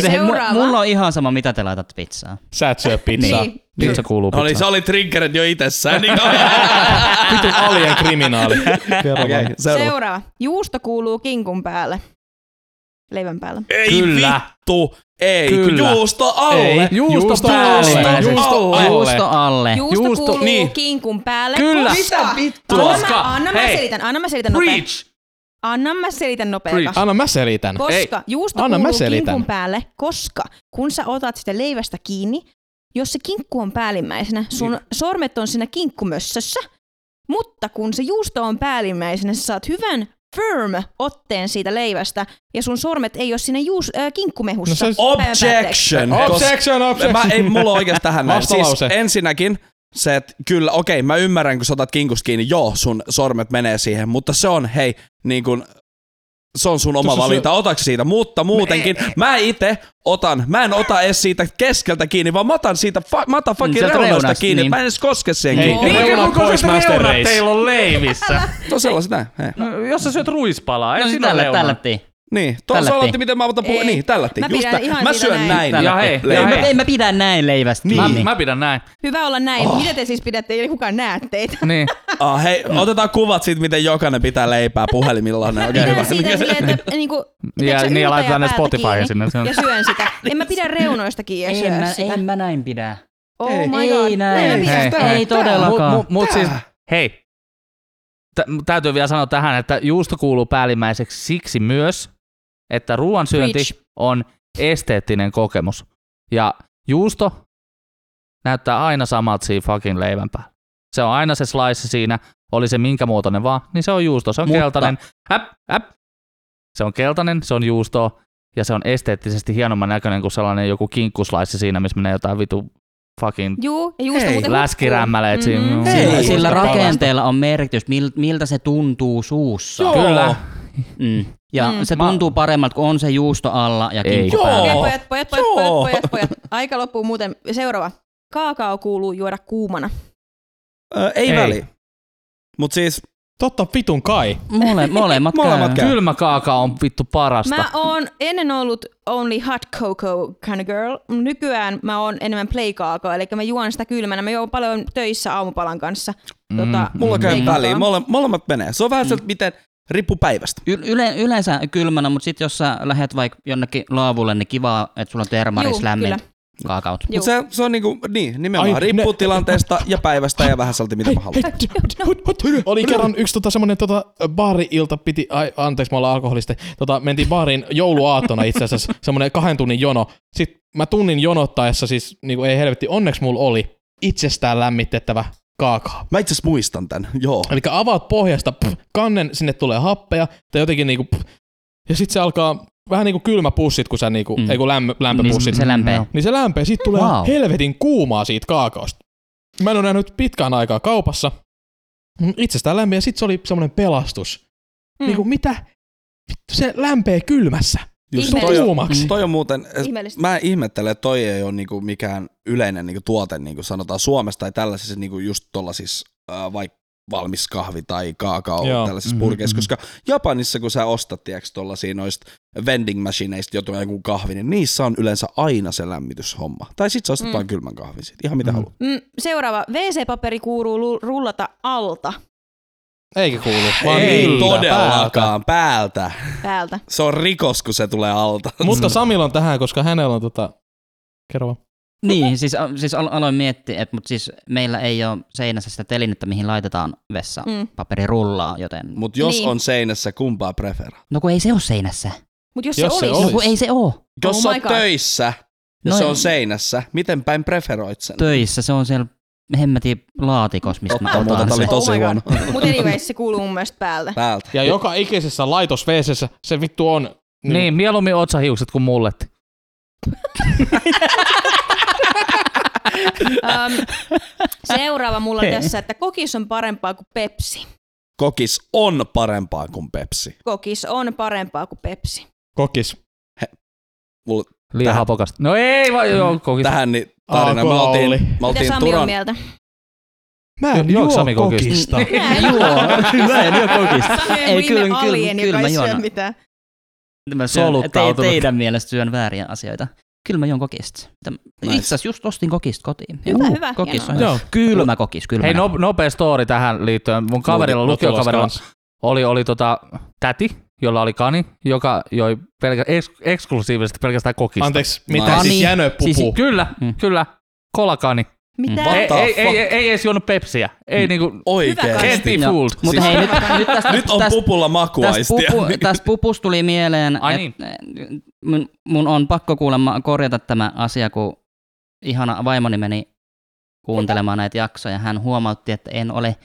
[SPEAKER 5] Seuraava.
[SPEAKER 4] Mulla on ihan sama, mitä te laitat pizzaan.
[SPEAKER 1] Sä et syö pizzaa.
[SPEAKER 5] Niin.
[SPEAKER 3] Pizza kuuluu
[SPEAKER 2] No niin, se
[SPEAKER 3] pizzaan.
[SPEAKER 2] oli triggered jo itsessään. Niin [LAUGHS]
[SPEAKER 1] Vittu alien kriminaali. Vaan.
[SPEAKER 2] seuraava.
[SPEAKER 5] Seuraava. Juusto kuuluu kinkun päälle. Leivän päälle.
[SPEAKER 2] Ei
[SPEAKER 3] Kyllä.
[SPEAKER 2] vittu. Ei,
[SPEAKER 3] Kyllä.
[SPEAKER 2] juusto alle.
[SPEAKER 1] Ei,
[SPEAKER 3] Juusto
[SPEAKER 1] juusto
[SPEAKER 3] päälle.
[SPEAKER 1] alle. Juusto alle.
[SPEAKER 4] Juusto alle.
[SPEAKER 5] Juusto,
[SPEAKER 3] Juusto-
[SPEAKER 5] kuuluu
[SPEAKER 2] niin.
[SPEAKER 5] kinkun päälle.
[SPEAKER 3] Kyllä.
[SPEAKER 5] Koska,
[SPEAKER 3] Mitä vittua?
[SPEAKER 5] Anna,
[SPEAKER 3] Koska-
[SPEAKER 5] mä, anna mä
[SPEAKER 3] hei.
[SPEAKER 5] selitän, anna mä selitän nopeasti.
[SPEAKER 3] Preach.
[SPEAKER 5] Anna mä selitän nopeasti.
[SPEAKER 3] Preach.
[SPEAKER 1] Anna mä selitän.
[SPEAKER 5] Koska
[SPEAKER 3] Ei.
[SPEAKER 5] juusto
[SPEAKER 1] Anna mä
[SPEAKER 5] kuuluu
[SPEAKER 1] selitän.
[SPEAKER 5] kinkun päälle, koska kun sä otat sitä leivästä kiinni, jos se kinkku on päällimmäisenä, sun sormet on siinä kinkkumössössä, mutta kun se juusto on päällimmäisenä, sä saat hyvän firm otteen siitä leivästä ja sun sormet ei ole siinä juus, äh, kinkkumehussa.
[SPEAKER 1] No se-.
[SPEAKER 2] Objection.
[SPEAKER 1] Objection, objection.
[SPEAKER 2] Mä, ei, mulla on oikeasti tähän näin. Siis ensinnäkin se, että kyllä, okei, mä ymmärrän, kun sä otat kinkusta kiinni, joo, sun sormet menee siihen, mutta se on, hei, niin kuin, se on sun oma
[SPEAKER 1] Tuossa se-
[SPEAKER 2] valinta, otaks siitä, mutta muutenkin, mä itse otan, mä en ota edes siitä keskeltä kiinni, vaan mä otan siitä, fa, mä otan fucking
[SPEAKER 4] Sieltä
[SPEAKER 2] reunoista
[SPEAKER 4] reunasta,
[SPEAKER 2] kiinni,
[SPEAKER 4] niin.
[SPEAKER 2] mä en edes koske siihen
[SPEAKER 1] Hei,
[SPEAKER 2] kiinni.
[SPEAKER 1] Reunat
[SPEAKER 3] Minkä
[SPEAKER 1] pois
[SPEAKER 3] reunat
[SPEAKER 1] Race.
[SPEAKER 3] teillä on leivissä?
[SPEAKER 2] Se on sellaiset näin, hei.
[SPEAKER 3] No, jos sä syöt ruispalaa, ei
[SPEAKER 4] No
[SPEAKER 3] siinä ole
[SPEAKER 4] tällä, tällättiin.
[SPEAKER 2] Niin, tuossa aloitti, miten mä otan puhua.
[SPEAKER 5] Ei.
[SPEAKER 2] Niin, tällättiin.
[SPEAKER 5] Mä
[SPEAKER 2] Just
[SPEAKER 5] pidän ihan
[SPEAKER 2] mä syön
[SPEAKER 5] näin.
[SPEAKER 2] näin.
[SPEAKER 3] Ja hei, ja
[SPEAKER 4] Ei,
[SPEAKER 3] hei.
[SPEAKER 4] ei mä pidä näin leivästä
[SPEAKER 3] Mä,
[SPEAKER 4] kiinni.
[SPEAKER 3] mä pidän näin.
[SPEAKER 5] Hyvä olla näin. Oh. Mitä te siis pidätte? Ei kukaan näe teitä.
[SPEAKER 3] Niin. [LAUGHS]
[SPEAKER 2] Ah, hei, otetaan kuvat siitä, miten jokainen pitää leipää puhelimillaan.
[SPEAKER 5] Mä
[SPEAKER 2] Oikein
[SPEAKER 5] pidän
[SPEAKER 2] hyvä.
[SPEAKER 5] siitä silleen, että niinku, [LAUGHS]
[SPEAKER 3] Ja, niin ja laitetaan ne
[SPEAKER 5] kiinni
[SPEAKER 3] sinne.
[SPEAKER 5] Ja syön sitä. [LAUGHS] En mä pidä reunoista kiinni ja
[SPEAKER 4] En
[SPEAKER 5] syö
[SPEAKER 4] mä,
[SPEAKER 5] sitä.
[SPEAKER 4] en mä näin pidä.
[SPEAKER 5] Oh
[SPEAKER 2] Ei.
[SPEAKER 5] my god.
[SPEAKER 4] Ei näin.
[SPEAKER 5] En mä pidä
[SPEAKER 3] Hei.
[SPEAKER 5] sitä.
[SPEAKER 4] Ei todellakaan.
[SPEAKER 3] Mut, mut siis, hei, tä- täytyy vielä sanoa tähän, että juusto kuuluu päällimmäiseksi siksi myös, että ruoan syönti
[SPEAKER 5] Preach.
[SPEAKER 3] on esteettinen kokemus. Ja juusto näyttää aina samalta siinä fucking leivän päällä. Se on aina se slice siinä, oli se minkä muotoinen vaan, niin se on juusto. Se on
[SPEAKER 4] Mutta-
[SPEAKER 3] keltainen. Äp, äp. Se on keltainen, se on juustoa ja se on esteettisesti hienomman näköinen kuin sellainen joku kinkkuslaisse siinä, missä menee jotain vitu fucking
[SPEAKER 5] Juu, ja juusto
[SPEAKER 2] Hei.
[SPEAKER 5] muuten
[SPEAKER 3] läskirämmäleet
[SPEAKER 5] hukkuu.
[SPEAKER 3] siinä.
[SPEAKER 5] Mhm.
[SPEAKER 3] Hei.
[SPEAKER 4] Sillä,
[SPEAKER 2] Ei.
[SPEAKER 4] sillä rakenteella on merkitys, mil, miltä se tuntuu suussa.
[SPEAKER 2] Joo.
[SPEAKER 3] Kyllä.
[SPEAKER 4] Mm. Ja
[SPEAKER 5] Mm.
[SPEAKER 4] se tuntuu paremmalta, kun on se juusto alla ja kinkku
[SPEAKER 2] Joo.
[SPEAKER 4] päällä.
[SPEAKER 5] Okei, pojat, pojat, pojat,
[SPEAKER 2] Joo.
[SPEAKER 5] pojat, pojat, pojat. Aika loppuu muuten. Seuraava. Kaakao kuuluu juoda kuumana.
[SPEAKER 2] Ö, ei,
[SPEAKER 3] Ei.
[SPEAKER 2] väli. Mut siis,
[SPEAKER 1] Totta vitun kai.
[SPEAKER 4] Mole, [LAUGHS] molemmat,
[SPEAKER 2] Molemmat
[SPEAKER 4] käy.
[SPEAKER 3] Kylmä kaakao on vittu parasta.
[SPEAKER 5] Mä oon ennen ollut only hot cocoa kind of girl. Nykyään mä oon enemmän play kaakao, eli mä juon sitä kylmänä. Mä juon paljon töissä aamupalan kanssa. Tota,
[SPEAKER 2] mulla käy
[SPEAKER 5] play
[SPEAKER 2] väliin. Mole, molemmat menee. Se on vähän se, että miten riippuu päivästä.
[SPEAKER 4] Y- yle, yleensä kylmänä, mutta sitten jos sä lähet vaikka jonnekin laavulle, niin kiva, että sulla on termaris
[SPEAKER 5] Juu,
[SPEAKER 4] lämmin
[SPEAKER 5] kyllä.
[SPEAKER 4] kaakaot.
[SPEAKER 5] Juu.
[SPEAKER 2] Mut se, se on niinku, niin, nimenomaan.
[SPEAKER 1] Ai,
[SPEAKER 2] riippuu
[SPEAKER 1] ne-
[SPEAKER 2] tilanteesta ja päivästä ja vähän salti, mitä mä haluan.
[SPEAKER 1] Oli kerran yksi tota, semmonen tota, baari-ilta, piti, ai, anteeksi mä ollaan alkoholista, tota, mentiin baariin jouluaattona itse asiassa, [LAUGHS] semmonen kahden tunnin jono. Sitten mä tunnin jonottaessa, siis niinku, ei helvetti, onneksi mulla oli itsestään lämmitettävä kaakao.
[SPEAKER 2] Mä itse asiassa muistan tän, joo.
[SPEAKER 1] Eli avaat pohjasta, pff, kannen, sinne tulee happeja, tai jotenkin niinku, pff, ja sitten se alkaa vähän niinku kylmäpussit, kun sä niinku,
[SPEAKER 4] Mm.
[SPEAKER 1] mm. ei kun lämpö, lämpöpussit.
[SPEAKER 4] Niin se lämpee.
[SPEAKER 1] Niin se lämpee, siitä tulee
[SPEAKER 4] Wow.
[SPEAKER 1] helvetin kuumaa siitä kaakaosta. Mä en ole nähnyt pitkään aikaa kaupassa. Mm, Itsestään lämpiä, ja sit se oli semmoinen pelastus.
[SPEAKER 5] Mm.
[SPEAKER 1] Mm. Niinku mitä? Vittu, se lämpee kylmässä.
[SPEAKER 2] Just toi on,
[SPEAKER 1] Kuumaksi.
[SPEAKER 2] toi on muuten, mä ihmettelen, että toi ei ole niinku mikään yleinen niinku tuote, niinku sanotaan Suomessa tai tällaisissa niinku just tollasissa äh, vaikka valmis kahvi tai kaakao
[SPEAKER 1] Joo.
[SPEAKER 2] tällaisissa
[SPEAKER 4] Mhm,
[SPEAKER 2] purkeissa,
[SPEAKER 4] mhm.
[SPEAKER 2] koska Japanissa kun sä ostat tiiäks tollasia noista vending machineista jotain joku kahvi, niin niissä on yleensä aina se lämmityshomma. Tai sit sä ostat
[SPEAKER 5] Mm.
[SPEAKER 2] mm. vain kylmän kahvin siitä, ihan mitä
[SPEAKER 4] Mm.
[SPEAKER 2] mm. haluat.
[SPEAKER 5] Mm, seuraava. WC-paperi kuuluu lu- rullata alta
[SPEAKER 1] Eikä kuulu. Vaan
[SPEAKER 2] Ei
[SPEAKER 1] yltä,
[SPEAKER 2] todellakaan, päältä.
[SPEAKER 5] päältä.
[SPEAKER 2] Se on rikos, kun se tulee alta.
[SPEAKER 1] Mutta Samilla on tähän, koska hänellä on tota... Kerro vaan.
[SPEAKER 4] Niin, siis, siis al- aloin miettiä, että mut siis meillä ei ole seinässä sitä telinettä, mihin laitetaan vessa
[SPEAKER 5] Mm.
[SPEAKER 4] paperirullaa, joten...
[SPEAKER 2] Mutta jos
[SPEAKER 5] Niin.
[SPEAKER 2] on seinässä, kumpaa preferaa?
[SPEAKER 4] No kun ei se ole seinässä.
[SPEAKER 5] Mutta jos,
[SPEAKER 1] Jos
[SPEAKER 5] se
[SPEAKER 1] se
[SPEAKER 5] olisi,
[SPEAKER 4] No kun ei se ole.
[SPEAKER 2] Jos
[SPEAKER 5] Oh
[SPEAKER 2] oh
[SPEAKER 5] my
[SPEAKER 2] on
[SPEAKER 5] God.
[SPEAKER 2] töissä ja
[SPEAKER 4] No
[SPEAKER 2] se on seinässä, miten päin preferoit sen?
[SPEAKER 4] Töissä se on siellä hemmetin laatikos, mistä mä otan
[SPEAKER 2] tää oli
[SPEAKER 4] sen.
[SPEAKER 2] tosi
[SPEAKER 5] Oh
[SPEAKER 2] huono.
[SPEAKER 5] Mutta [LAUGHS] anyways, se kuuluu mun mielestä päältä.
[SPEAKER 2] Päältä.
[SPEAKER 1] Ja joka ikisessä laitos se vittu on...
[SPEAKER 3] Niin, mieluummin otsahiukset kuin mulletti.
[SPEAKER 5] Um, [LAUGHS] seuraava mulla on tässä, että kokis on parempaa kuin Pepsi.
[SPEAKER 2] Kokis on parempaa kuin Pepsi.
[SPEAKER 5] Kokis on parempaa kuin Pepsi.
[SPEAKER 1] Kokis.
[SPEAKER 2] Mulla
[SPEAKER 3] Liian
[SPEAKER 2] Tähän-
[SPEAKER 3] hapokasta. No ei vaan joo, kokis.
[SPEAKER 2] tähän niin tarina.
[SPEAKER 1] Kola
[SPEAKER 2] oltiin,
[SPEAKER 1] oli.
[SPEAKER 2] me
[SPEAKER 5] Mitä
[SPEAKER 2] oltiin
[SPEAKER 5] Sami on
[SPEAKER 2] Turan,
[SPEAKER 5] mieltä?
[SPEAKER 1] Mä en
[SPEAKER 3] Juo, Sami kokis.
[SPEAKER 1] kokista. [LAUGHS]
[SPEAKER 5] Mä en
[SPEAKER 4] Juo, mä en juo kokista.
[SPEAKER 5] Sami on
[SPEAKER 4] Ei,
[SPEAKER 5] viime
[SPEAKER 4] kyllä-
[SPEAKER 5] alien,
[SPEAKER 4] kyllä
[SPEAKER 5] joka
[SPEAKER 4] mä
[SPEAKER 5] ei syö
[SPEAKER 4] juon.
[SPEAKER 5] mitään.
[SPEAKER 4] Mä syön, te, teidän mielestä syön vääriä asioita. Kyllä mä juon kokista. Itse asiassa just ostin kokista kotiin.
[SPEAKER 5] Hyvä, hyvä,
[SPEAKER 4] Kokis
[SPEAKER 5] hienoa.
[SPEAKER 4] on hyvä.
[SPEAKER 1] Joo.
[SPEAKER 4] Kylmä kokis, kylmä.
[SPEAKER 3] Hei, no, nopea story tähän liittyen. Mun kaverilla, lukiokaverilla, oli, oli tota, täti, jolla oli kani, joka joi pelkä, eks, eksklusiivisesti pelkästään kokista.
[SPEAKER 1] Anteeksi, mitä
[SPEAKER 2] Kani.
[SPEAKER 1] siis jänöpupu?
[SPEAKER 4] Siis-
[SPEAKER 3] Kyllä,
[SPEAKER 4] Mm.
[SPEAKER 3] kyllä. Kolakani.
[SPEAKER 5] Mitä?
[SPEAKER 4] Mm.
[SPEAKER 3] Ei, ei, ei, ei, ei, edes juonut pepsiä. Ei niinku,
[SPEAKER 5] Hyvä
[SPEAKER 2] oikeesti.
[SPEAKER 3] can't be
[SPEAKER 4] Joo.
[SPEAKER 3] fooled.
[SPEAKER 4] Mutta
[SPEAKER 2] Siis-
[SPEAKER 4] hei, nyt, nyt tästä, [LAUGHS]
[SPEAKER 2] Nyt on
[SPEAKER 4] tästä,
[SPEAKER 2] pupulla
[SPEAKER 4] tästä,
[SPEAKER 2] makuaistia.
[SPEAKER 4] pupu, tästä pupusta tuli mieleen,
[SPEAKER 3] Ai
[SPEAKER 4] että mun, mun on pakko kuulemma korjata tämä asia, kun ihana vaimoni meni kuuntelemaan näitä jaksoja. Hän huomautti, että en ole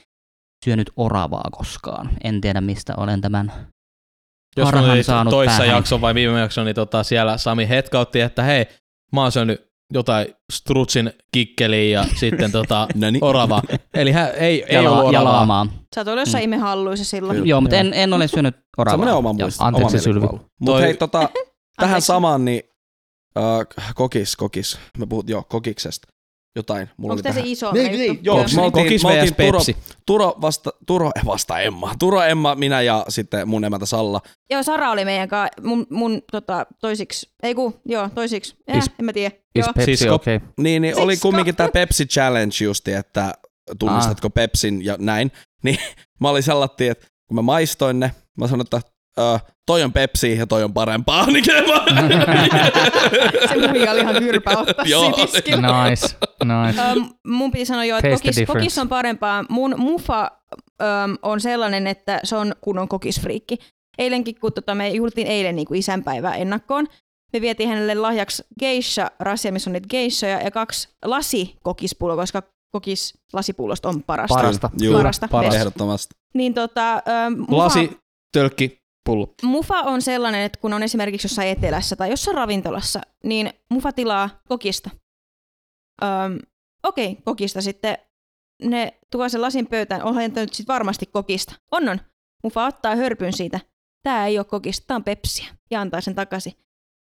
[SPEAKER 4] syönyt oravaa koskaan. En tiedä, mistä olen tämän.
[SPEAKER 1] Jos
[SPEAKER 4] harhan
[SPEAKER 1] mä olin
[SPEAKER 4] saanut
[SPEAKER 1] toissa
[SPEAKER 4] päähän.
[SPEAKER 1] jakson vai viime jakson, niin tota, siellä Sami hetkautti, että hei, mä oon syönyt jotain strutsin kikkeliä ja [LAUGHS] sitten tota,
[SPEAKER 2] No niin.
[SPEAKER 1] oravaa. Eli hän, ei, ei
[SPEAKER 4] Jala,
[SPEAKER 1] ollut oravaa.
[SPEAKER 4] jalaamaa.
[SPEAKER 5] Sä oot ollut jossain
[SPEAKER 4] Mm.
[SPEAKER 5] imehalluissa silloin.
[SPEAKER 2] Kyllä.
[SPEAKER 4] Joo, mutta en, en ole syönyt oravaa.
[SPEAKER 2] Semmoinen oma
[SPEAKER 4] Joo.
[SPEAKER 2] muisto.
[SPEAKER 3] Anteeksi,
[SPEAKER 2] oma
[SPEAKER 3] Sylvi.
[SPEAKER 2] Mutta hei, tota, [LAUGHS] tähän samaan, niin äh, kokis, kokis. Me puhut jo kokiksesta. Jotain. Mulla
[SPEAKER 5] Onko
[SPEAKER 2] oli
[SPEAKER 5] tämä se iso
[SPEAKER 2] Niin, niin, joo,
[SPEAKER 5] Joo.
[SPEAKER 2] me oltiin-
[SPEAKER 1] Kokis
[SPEAKER 2] me oltiin
[SPEAKER 1] vs. Pepsi.
[SPEAKER 2] Turo vasta, Turo vasta Emma. Turo, Emma, minä ja sitten mun emäntä Salla.
[SPEAKER 5] Joo, Sara oli meidän kanssa, mun, mun tota, toisiksi, ei ku, joo, toisiksi, eh,
[SPEAKER 3] Is-
[SPEAKER 5] en mä tiedä.
[SPEAKER 3] Is
[SPEAKER 5] Joo.
[SPEAKER 3] Pepsi
[SPEAKER 1] Sisko.
[SPEAKER 3] okei? Okay.
[SPEAKER 2] Niin, niin oli kumminkin tämä Pepsi Challenge justi, että tunnistatko Pepsin ja näin. [LAUGHS] Niin mä olin sellainen, että kun mä maistoin ne, mä sanoin, että toi on Pepsi ja toi on parempaa. [LAUGHS] Niin [LAUGHS]
[SPEAKER 5] Se muija oli ihan kyrpä ottaa
[SPEAKER 2] Joo.
[SPEAKER 3] Nice, nice.
[SPEAKER 5] Öm, mun piti sanoa jo, että kokis, kokis on parempaa. Mun mufa öm, on sellainen, että se on kunnon kokisfriikki. Eilenkin, kun tota, me juhlittiin eilen niin kuin isänpäivää ennakkoon, me vietiin hänelle lahjaksi geisha, rasia, missä on niitä geishoja, ja kaksi lasikokispuloa, koska kokis lasipullosta on parasta.
[SPEAKER 3] Parasta.
[SPEAKER 2] Juu,
[SPEAKER 5] Parasta.
[SPEAKER 1] parasta.
[SPEAKER 2] Ehdottomasti.
[SPEAKER 5] Niin tota, mufa,
[SPEAKER 1] Lasi, tölkki, pullo.
[SPEAKER 5] mufa on sellainen, että kun on esimerkiksi jossain etelässä tai jossain ravintolassa, niin mufa tilaa kokista. Öm, Okei, okay, kokista sitten. Ne tuo sen lasin pöytään, onhan nyt sitten varmasti kokista. On on. Mufa ottaa hörpyn siitä. Tää ei ole kokista, tää on pepsiä. Ja antaa sen takaisin.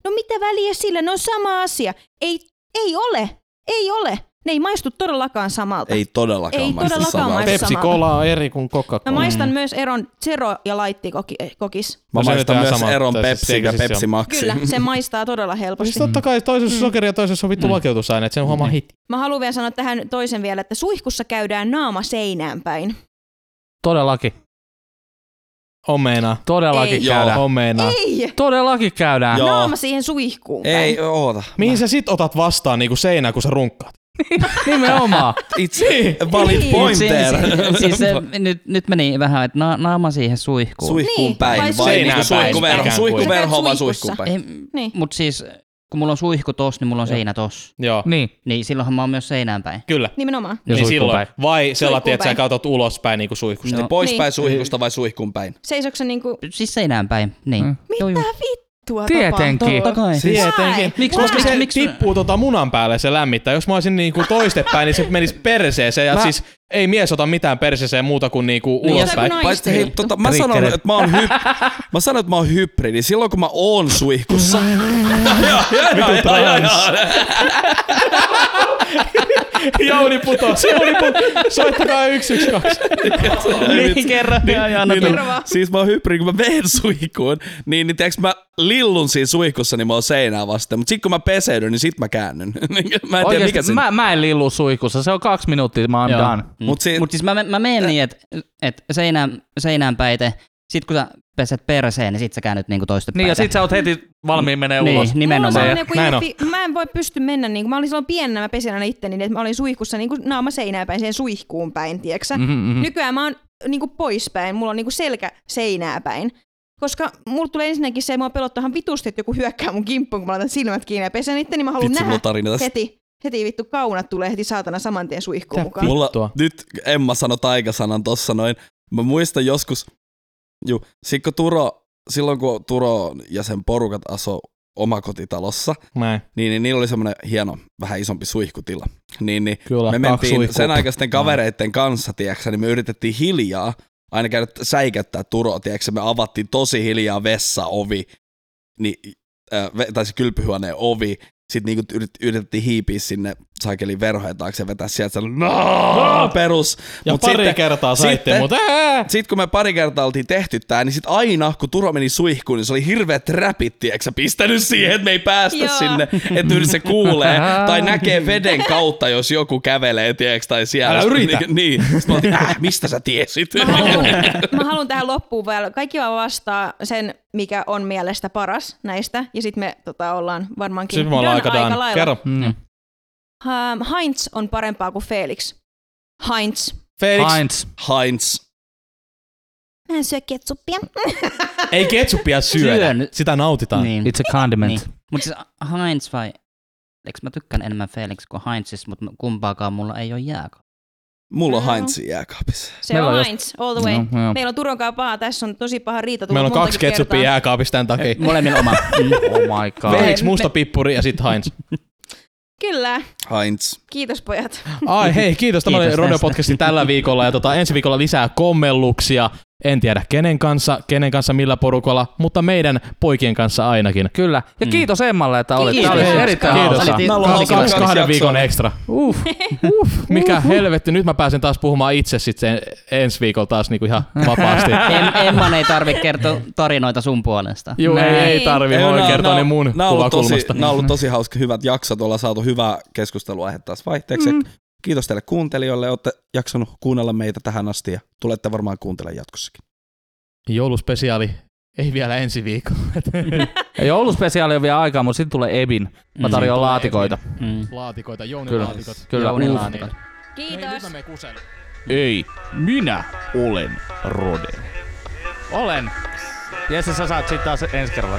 [SPEAKER 5] No mitä väliä sillä, no sama asia. Ei, ei ole, ei ole. Ne ei maistu todellakaan samalta.
[SPEAKER 2] Ei todellakaan
[SPEAKER 5] Ei
[SPEAKER 2] maistu
[SPEAKER 5] todellakaan
[SPEAKER 2] samalta.
[SPEAKER 5] maistu.
[SPEAKER 1] Pepsi
[SPEAKER 5] samalta.
[SPEAKER 1] Cola on eri kuin
[SPEAKER 5] Mä
[SPEAKER 1] Coca-Cola.
[SPEAKER 5] maistan
[SPEAKER 3] Mm.
[SPEAKER 5] myös eron Zero ja Light koki- kokis.
[SPEAKER 2] Mä
[SPEAKER 1] se
[SPEAKER 2] maistan myös
[SPEAKER 1] sama,
[SPEAKER 2] eron
[SPEAKER 1] siis
[SPEAKER 2] Pepsi ja
[SPEAKER 1] siis se
[SPEAKER 2] Pepsi Maxi.
[SPEAKER 5] Kyllä, [LAUGHS] se maistaa todella helposti.
[SPEAKER 1] Siis totta kai toisessa
[SPEAKER 5] Mm.
[SPEAKER 1] sokeri ja toisessa on vittu
[SPEAKER 3] Mm.
[SPEAKER 1] vakeutusaine, että sen homma
[SPEAKER 3] Mm.
[SPEAKER 1] hit.
[SPEAKER 5] Mä haluan vielä sanoa tähän toisen vielä, että suihkussa käydään naama seinään päin.
[SPEAKER 3] Todellakin.
[SPEAKER 1] Omena.
[SPEAKER 3] Todellakin
[SPEAKER 5] Ei.
[SPEAKER 3] käydään.
[SPEAKER 1] Omena.
[SPEAKER 5] Ei!
[SPEAKER 3] Todellakin käydään.
[SPEAKER 2] Joo.
[SPEAKER 5] Naama siihen suihkuun päin.
[SPEAKER 2] Ei, oota.
[SPEAKER 1] Mihin sä sit otat vastaan niinku seinään, kun sä runkkaat? [LAUGHS]
[SPEAKER 3] Nimenomaan.
[SPEAKER 2] Itse valid
[SPEAKER 5] Niin.
[SPEAKER 2] pointer.
[SPEAKER 4] Si- siis se, [LAUGHS] nyt, nyt meni vähän, että na, naama siihen suihkuun.
[SPEAKER 2] Suihkuun
[SPEAKER 5] Niin,
[SPEAKER 2] päin
[SPEAKER 5] vai
[SPEAKER 2] vai
[SPEAKER 1] seinään
[SPEAKER 2] niinku
[SPEAKER 1] päin,
[SPEAKER 2] suihkuverho?
[SPEAKER 1] kuin.
[SPEAKER 2] Suihkuverho vai suihkuun päin?
[SPEAKER 4] Ei,
[SPEAKER 5] Niin.
[SPEAKER 4] Mut siis, kun mulla on suihku tossa, niin mulla on seinä tossa.
[SPEAKER 1] Joo,
[SPEAKER 3] Niin.
[SPEAKER 4] Niin silloinhan mä oon myös seinään päin.
[SPEAKER 1] kyllä.
[SPEAKER 5] Nimenomaan.
[SPEAKER 3] Ja
[SPEAKER 1] niin
[SPEAKER 3] suihkuun
[SPEAKER 1] silloin.
[SPEAKER 3] päin.
[SPEAKER 1] Vai sellainen, että sä
[SPEAKER 5] päin.
[SPEAKER 1] katsot ulospäin niinku suihkusta.
[SPEAKER 4] No.
[SPEAKER 2] Poispäin
[SPEAKER 5] Niin.
[SPEAKER 2] suihkusta vai suihkuun päin?
[SPEAKER 5] Seisoksa niinku,
[SPEAKER 4] Siis seinään päin, niin.
[SPEAKER 3] Mm.
[SPEAKER 4] Joo, joo.
[SPEAKER 5] Vittua
[SPEAKER 3] Tietenkin.
[SPEAKER 4] Totta kai.
[SPEAKER 1] Tietenkin.
[SPEAKER 4] Miksi-
[SPEAKER 1] Koska
[SPEAKER 4] miksi-
[SPEAKER 1] se
[SPEAKER 4] miksi-
[SPEAKER 1] tippuu tota munan päälle se lämmittää. Jos mä olisin niinku toistepäin, niin se menisi perseeseen. Ja
[SPEAKER 2] Mä-
[SPEAKER 1] siis ei mies ota mitään perseeseen muuta kuin niinku
[SPEAKER 4] Niin,
[SPEAKER 1] ulospäin.
[SPEAKER 5] se kun
[SPEAKER 2] Paitsi hei, tota, mä sanon, että mä oon, hyp... mä sanon, että mä oon hybridi. Silloin kun mä oon suihkussa. [LAUGHS]
[SPEAKER 1] Vitu trans. [LAUGHS] [LAUGHS] Jouni putosi, Jouni putosi. Soittakaa 112.
[SPEAKER 4] Niin, kerran. Ja, ja,
[SPEAKER 2] Niin,
[SPEAKER 5] Kerro vaan.
[SPEAKER 2] siis mä oon hybridi, kun mä menen suihkuun, niin, niin tiiäks, mä lillun siinä suihkussa, niin mä oon seinää vasten. Mutta sit kun mä peseydyn, niin sit mä käännyn. [LAUGHS] mä en tiedä mikä
[SPEAKER 3] mä, mä en lillu suihkussa. Se on kaksi minuuttia, mä oon done.
[SPEAKER 4] Mm.
[SPEAKER 2] Mut si-
[SPEAKER 4] Mut siis mä, mä menen niin, että et seinään, seinään päite, sit kun sä peset perseen, niin sit sä käännyt niinku toistepäin.
[SPEAKER 3] Niin ja sit sä oot heti valmiin menee
[SPEAKER 4] Niin,
[SPEAKER 3] ulos.
[SPEAKER 5] Mulla on
[SPEAKER 4] nimenomaan.
[SPEAKER 5] joku ihan
[SPEAKER 1] on.
[SPEAKER 5] fi- mä en voi pysty mennä, niin kuin, mä olin silloin pienenä, mä pesin aina itteni, niin että mä olin suihkussa niin kuin naama seinään päin, siihen suihkuun päin, tieksä.
[SPEAKER 3] Mhm, mhm.
[SPEAKER 5] Nykyään mä oon niin kuin poispäin, mulla on niin kuin selkä seinää päin. Koska mulla tulee ensinnäkin se, mua pelottaa ihan vitusti, että joku hyökkää mun kimppuun, kun mä laitan silmät kiinni ja pesen itse, niin mä haluan
[SPEAKER 2] Vitsi, mulla
[SPEAKER 5] nähdä heti, heti vittu kaunat tulee heti saatana saman tien suihkuun mukaan.
[SPEAKER 2] Mulla, nyt Emma sanoi taikasanan tossa noin. Mä muistan joskus, juu, sit kun Turo, silloin kun Turo ja sen porukat asui omakotitalossa,
[SPEAKER 1] Näin,
[SPEAKER 2] niin, niin niillä oli semmoinen hieno, vähän isompi suihkutila. Niin, niin
[SPEAKER 1] kyllä.
[SPEAKER 2] me mentiin sen aikaisten kavereiden kanssa, tiedätkö, niin me yritettiin hiljaa aina käydä säikättää Turoa, tiedätkö, me avattiin tosi hiljaa vessaovi, niin, äh, tai se kylpyhuoneen ovi, sitten niinku yrit, yritettiin hiipiä sinne saikelin verhojen taakse ja vetää sieltä sellainen no, perus.
[SPEAKER 1] Ja
[SPEAKER 2] Mut
[SPEAKER 1] pari
[SPEAKER 2] sitten-
[SPEAKER 1] kertaa saitte,
[SPEAKER 2] sitten-
[SPEAKER 1] mutta!
[SPEAKER 2] Sitten kun me pari kertaa oltiin tehty tää, niin sit aina kun Turo meni suihkuun, niin se oli hirveät räpit, tiiäksä, pistänyt siihen, että me ei päästä
[SPEAKER 5] Joo.
[SPEAKER 2] sinne, että nyt se kuulee, [LAUGHS] tai näkee veden kautta, jos joku kävelee, tiiäks, tai siellä.
[SPEAKER 1] Älä yritä.
[SPEAKER 2] Niin, niin. Sitten mä äh, mistä sä tiesit?
[SPEAKER 5] Mä haluan, mä haluan tähän loppuun vielä, kaikki vaan vastaa sen, mikä on mielestä paras näistä, ja sitten me tota, ollaan varmaankin
[SPEAKER 1] Sitten me ollaan aika done.
[SPEAKER 5] lailla.
[SPEAKER 1] Kerro.
[SPEAKER 3] Mm.
[SPEAKER 5] Um, Heinz on parempaa kuin Felix. Heinz.
[SPEAKER 1] Felix,
[SPEAKER 3] Heinz.
[SPEAKER 2] Heinz.
[SPEAKER 5] Mä en syö ketsuppia.
[SPEAKER 1] ei ketsuppia [LAUGHS] syödä.
[SPEAKER 4] Syön.
[SPEAKER 1] Sitä nautitaan.
[SPEAKER 4] Niin.
[SPEAKER 3] It's a condiment.
[SPEAKER 4] Niin. Mutta siis Heinz vai... Eikö mä tykkään enemmän Felix kuin Heinzista, mutta kumpaakaan mulla ei ole jääkö.
[SPEAKER 2] Mulla on. Heinz jääkaapissa.
[SPEAKER 5] Se
[SPEAKER 3] Meillä
[SPEAKER 5] on Heinz, all the way.
[SPEAKER 3] No, joo.
[SPEAKER 5] Meillä on Turun kanssa paha, tässä on tosi paha riita tullut
[SPEAKER 1] Meillä on kaksi ketsuppia jääkaapissa tämän takia.
[SPEAKER 4] Molemmilla oma. [LAUGHS]
[SPEAKER 3] Oh my god.
[SPEAKER 5] Me-
[SPEAKER 1] musta pippuri ja sitten Heinz. [LAUGHS]
[SPEAKER 5] Kyllä,
[SPEAKER 2] Heinz.
[SPEAKER 5] kiitos pojat.
[SPEAKER 1] Ai hei, kiitos. Tämä oli
[SPEAKER 4] Kiitos
[SPEAKER 1] Rodeo
[SPEAKER 4] tästä.
[SPEAKER 1] Podcastin tällä viikolla ja tota, ensi viikolla lisää kommelluksia. En tiedä kenen kanssa, kenen kanssa millä porukalla, mutta meidän poikien kanssa ainakin.
[SPEAKER 3] Kyllä. Ja
[SPEAKER 4] Mm.
[SPEAKER 3] kiitos Emmalle, että olit.
[SPEAKER 4] Kiitos.
[SPEAKER 3] Tämä oli
[SPEAKER 1] Hei,
[SPEAKER 3] erittäin
[SPEAKER 1] kiitos.
[SPEAKER 3] hauska.
[SPEAKER 4] Oli-
[SPEAKER 2] Mä.
[SPEAKER 1] Kaksi kahden viikon ekstra.
[SPEAKER 3] Uh. [LAUGHS]
[SPEAKER 1] Uh, mikä helvetti, nyt mä pääsen taas puhumaan itse sitten ensi viikolla taas niinku ihan vapaasti. [LAUGHS]
[SPEAKER 4] Em, Emman ei tarvitse kertoa tarinoita sun puolesta.
[SPEAKER 1] Juu, ei, ei tarvi,
[SPEAKER 2] Ei,
[SPEAKER 1] voi
[SPEAKER 2] nää-
[SPEAKER 1] kertoa ne mun kuvakulmasta.
[SPEAKER 2] nää on ollut tosi hauska, hyvät jaksot, ollaan saatu hyvää keskustelua aihe taas vaihteeksi. Mm. Kiitos teille kuuntelijoille, olette jaksanut kuunnella meitä tähän asti ja tulette varmaan kuuntelemaan jatkossakin.
[SPEAKER 1] Jouluspesiaali ei vielä ensi viikolla. [LAUGHS]
[SPEAKER 3] Ei jouluspesiaali on vielä aikaa, mutta sitten tulee Ebin. Mä
[SPEAKER 4] Mm.
[SPEAKER 3] tarjoan
[SPEAKER 1] Tulee
[SPEAKER 3] laatikoita.
[SPEAKER 4] Mm.
[SPEAKER 1] Laatikoita, Jounin
[SPEAKER 3] Kyllä.
[SPEAKER 1] laatikot.
[SPEAKER 3] Kyllä.
[SPEAKER 4] Jounin laatikot.
[SPEAKER 1] Hei, nyt.
[SPEAKER 3] Ei, minä olen Rode. Olen. Jesse, sä saat sitten taas ensi kerralla.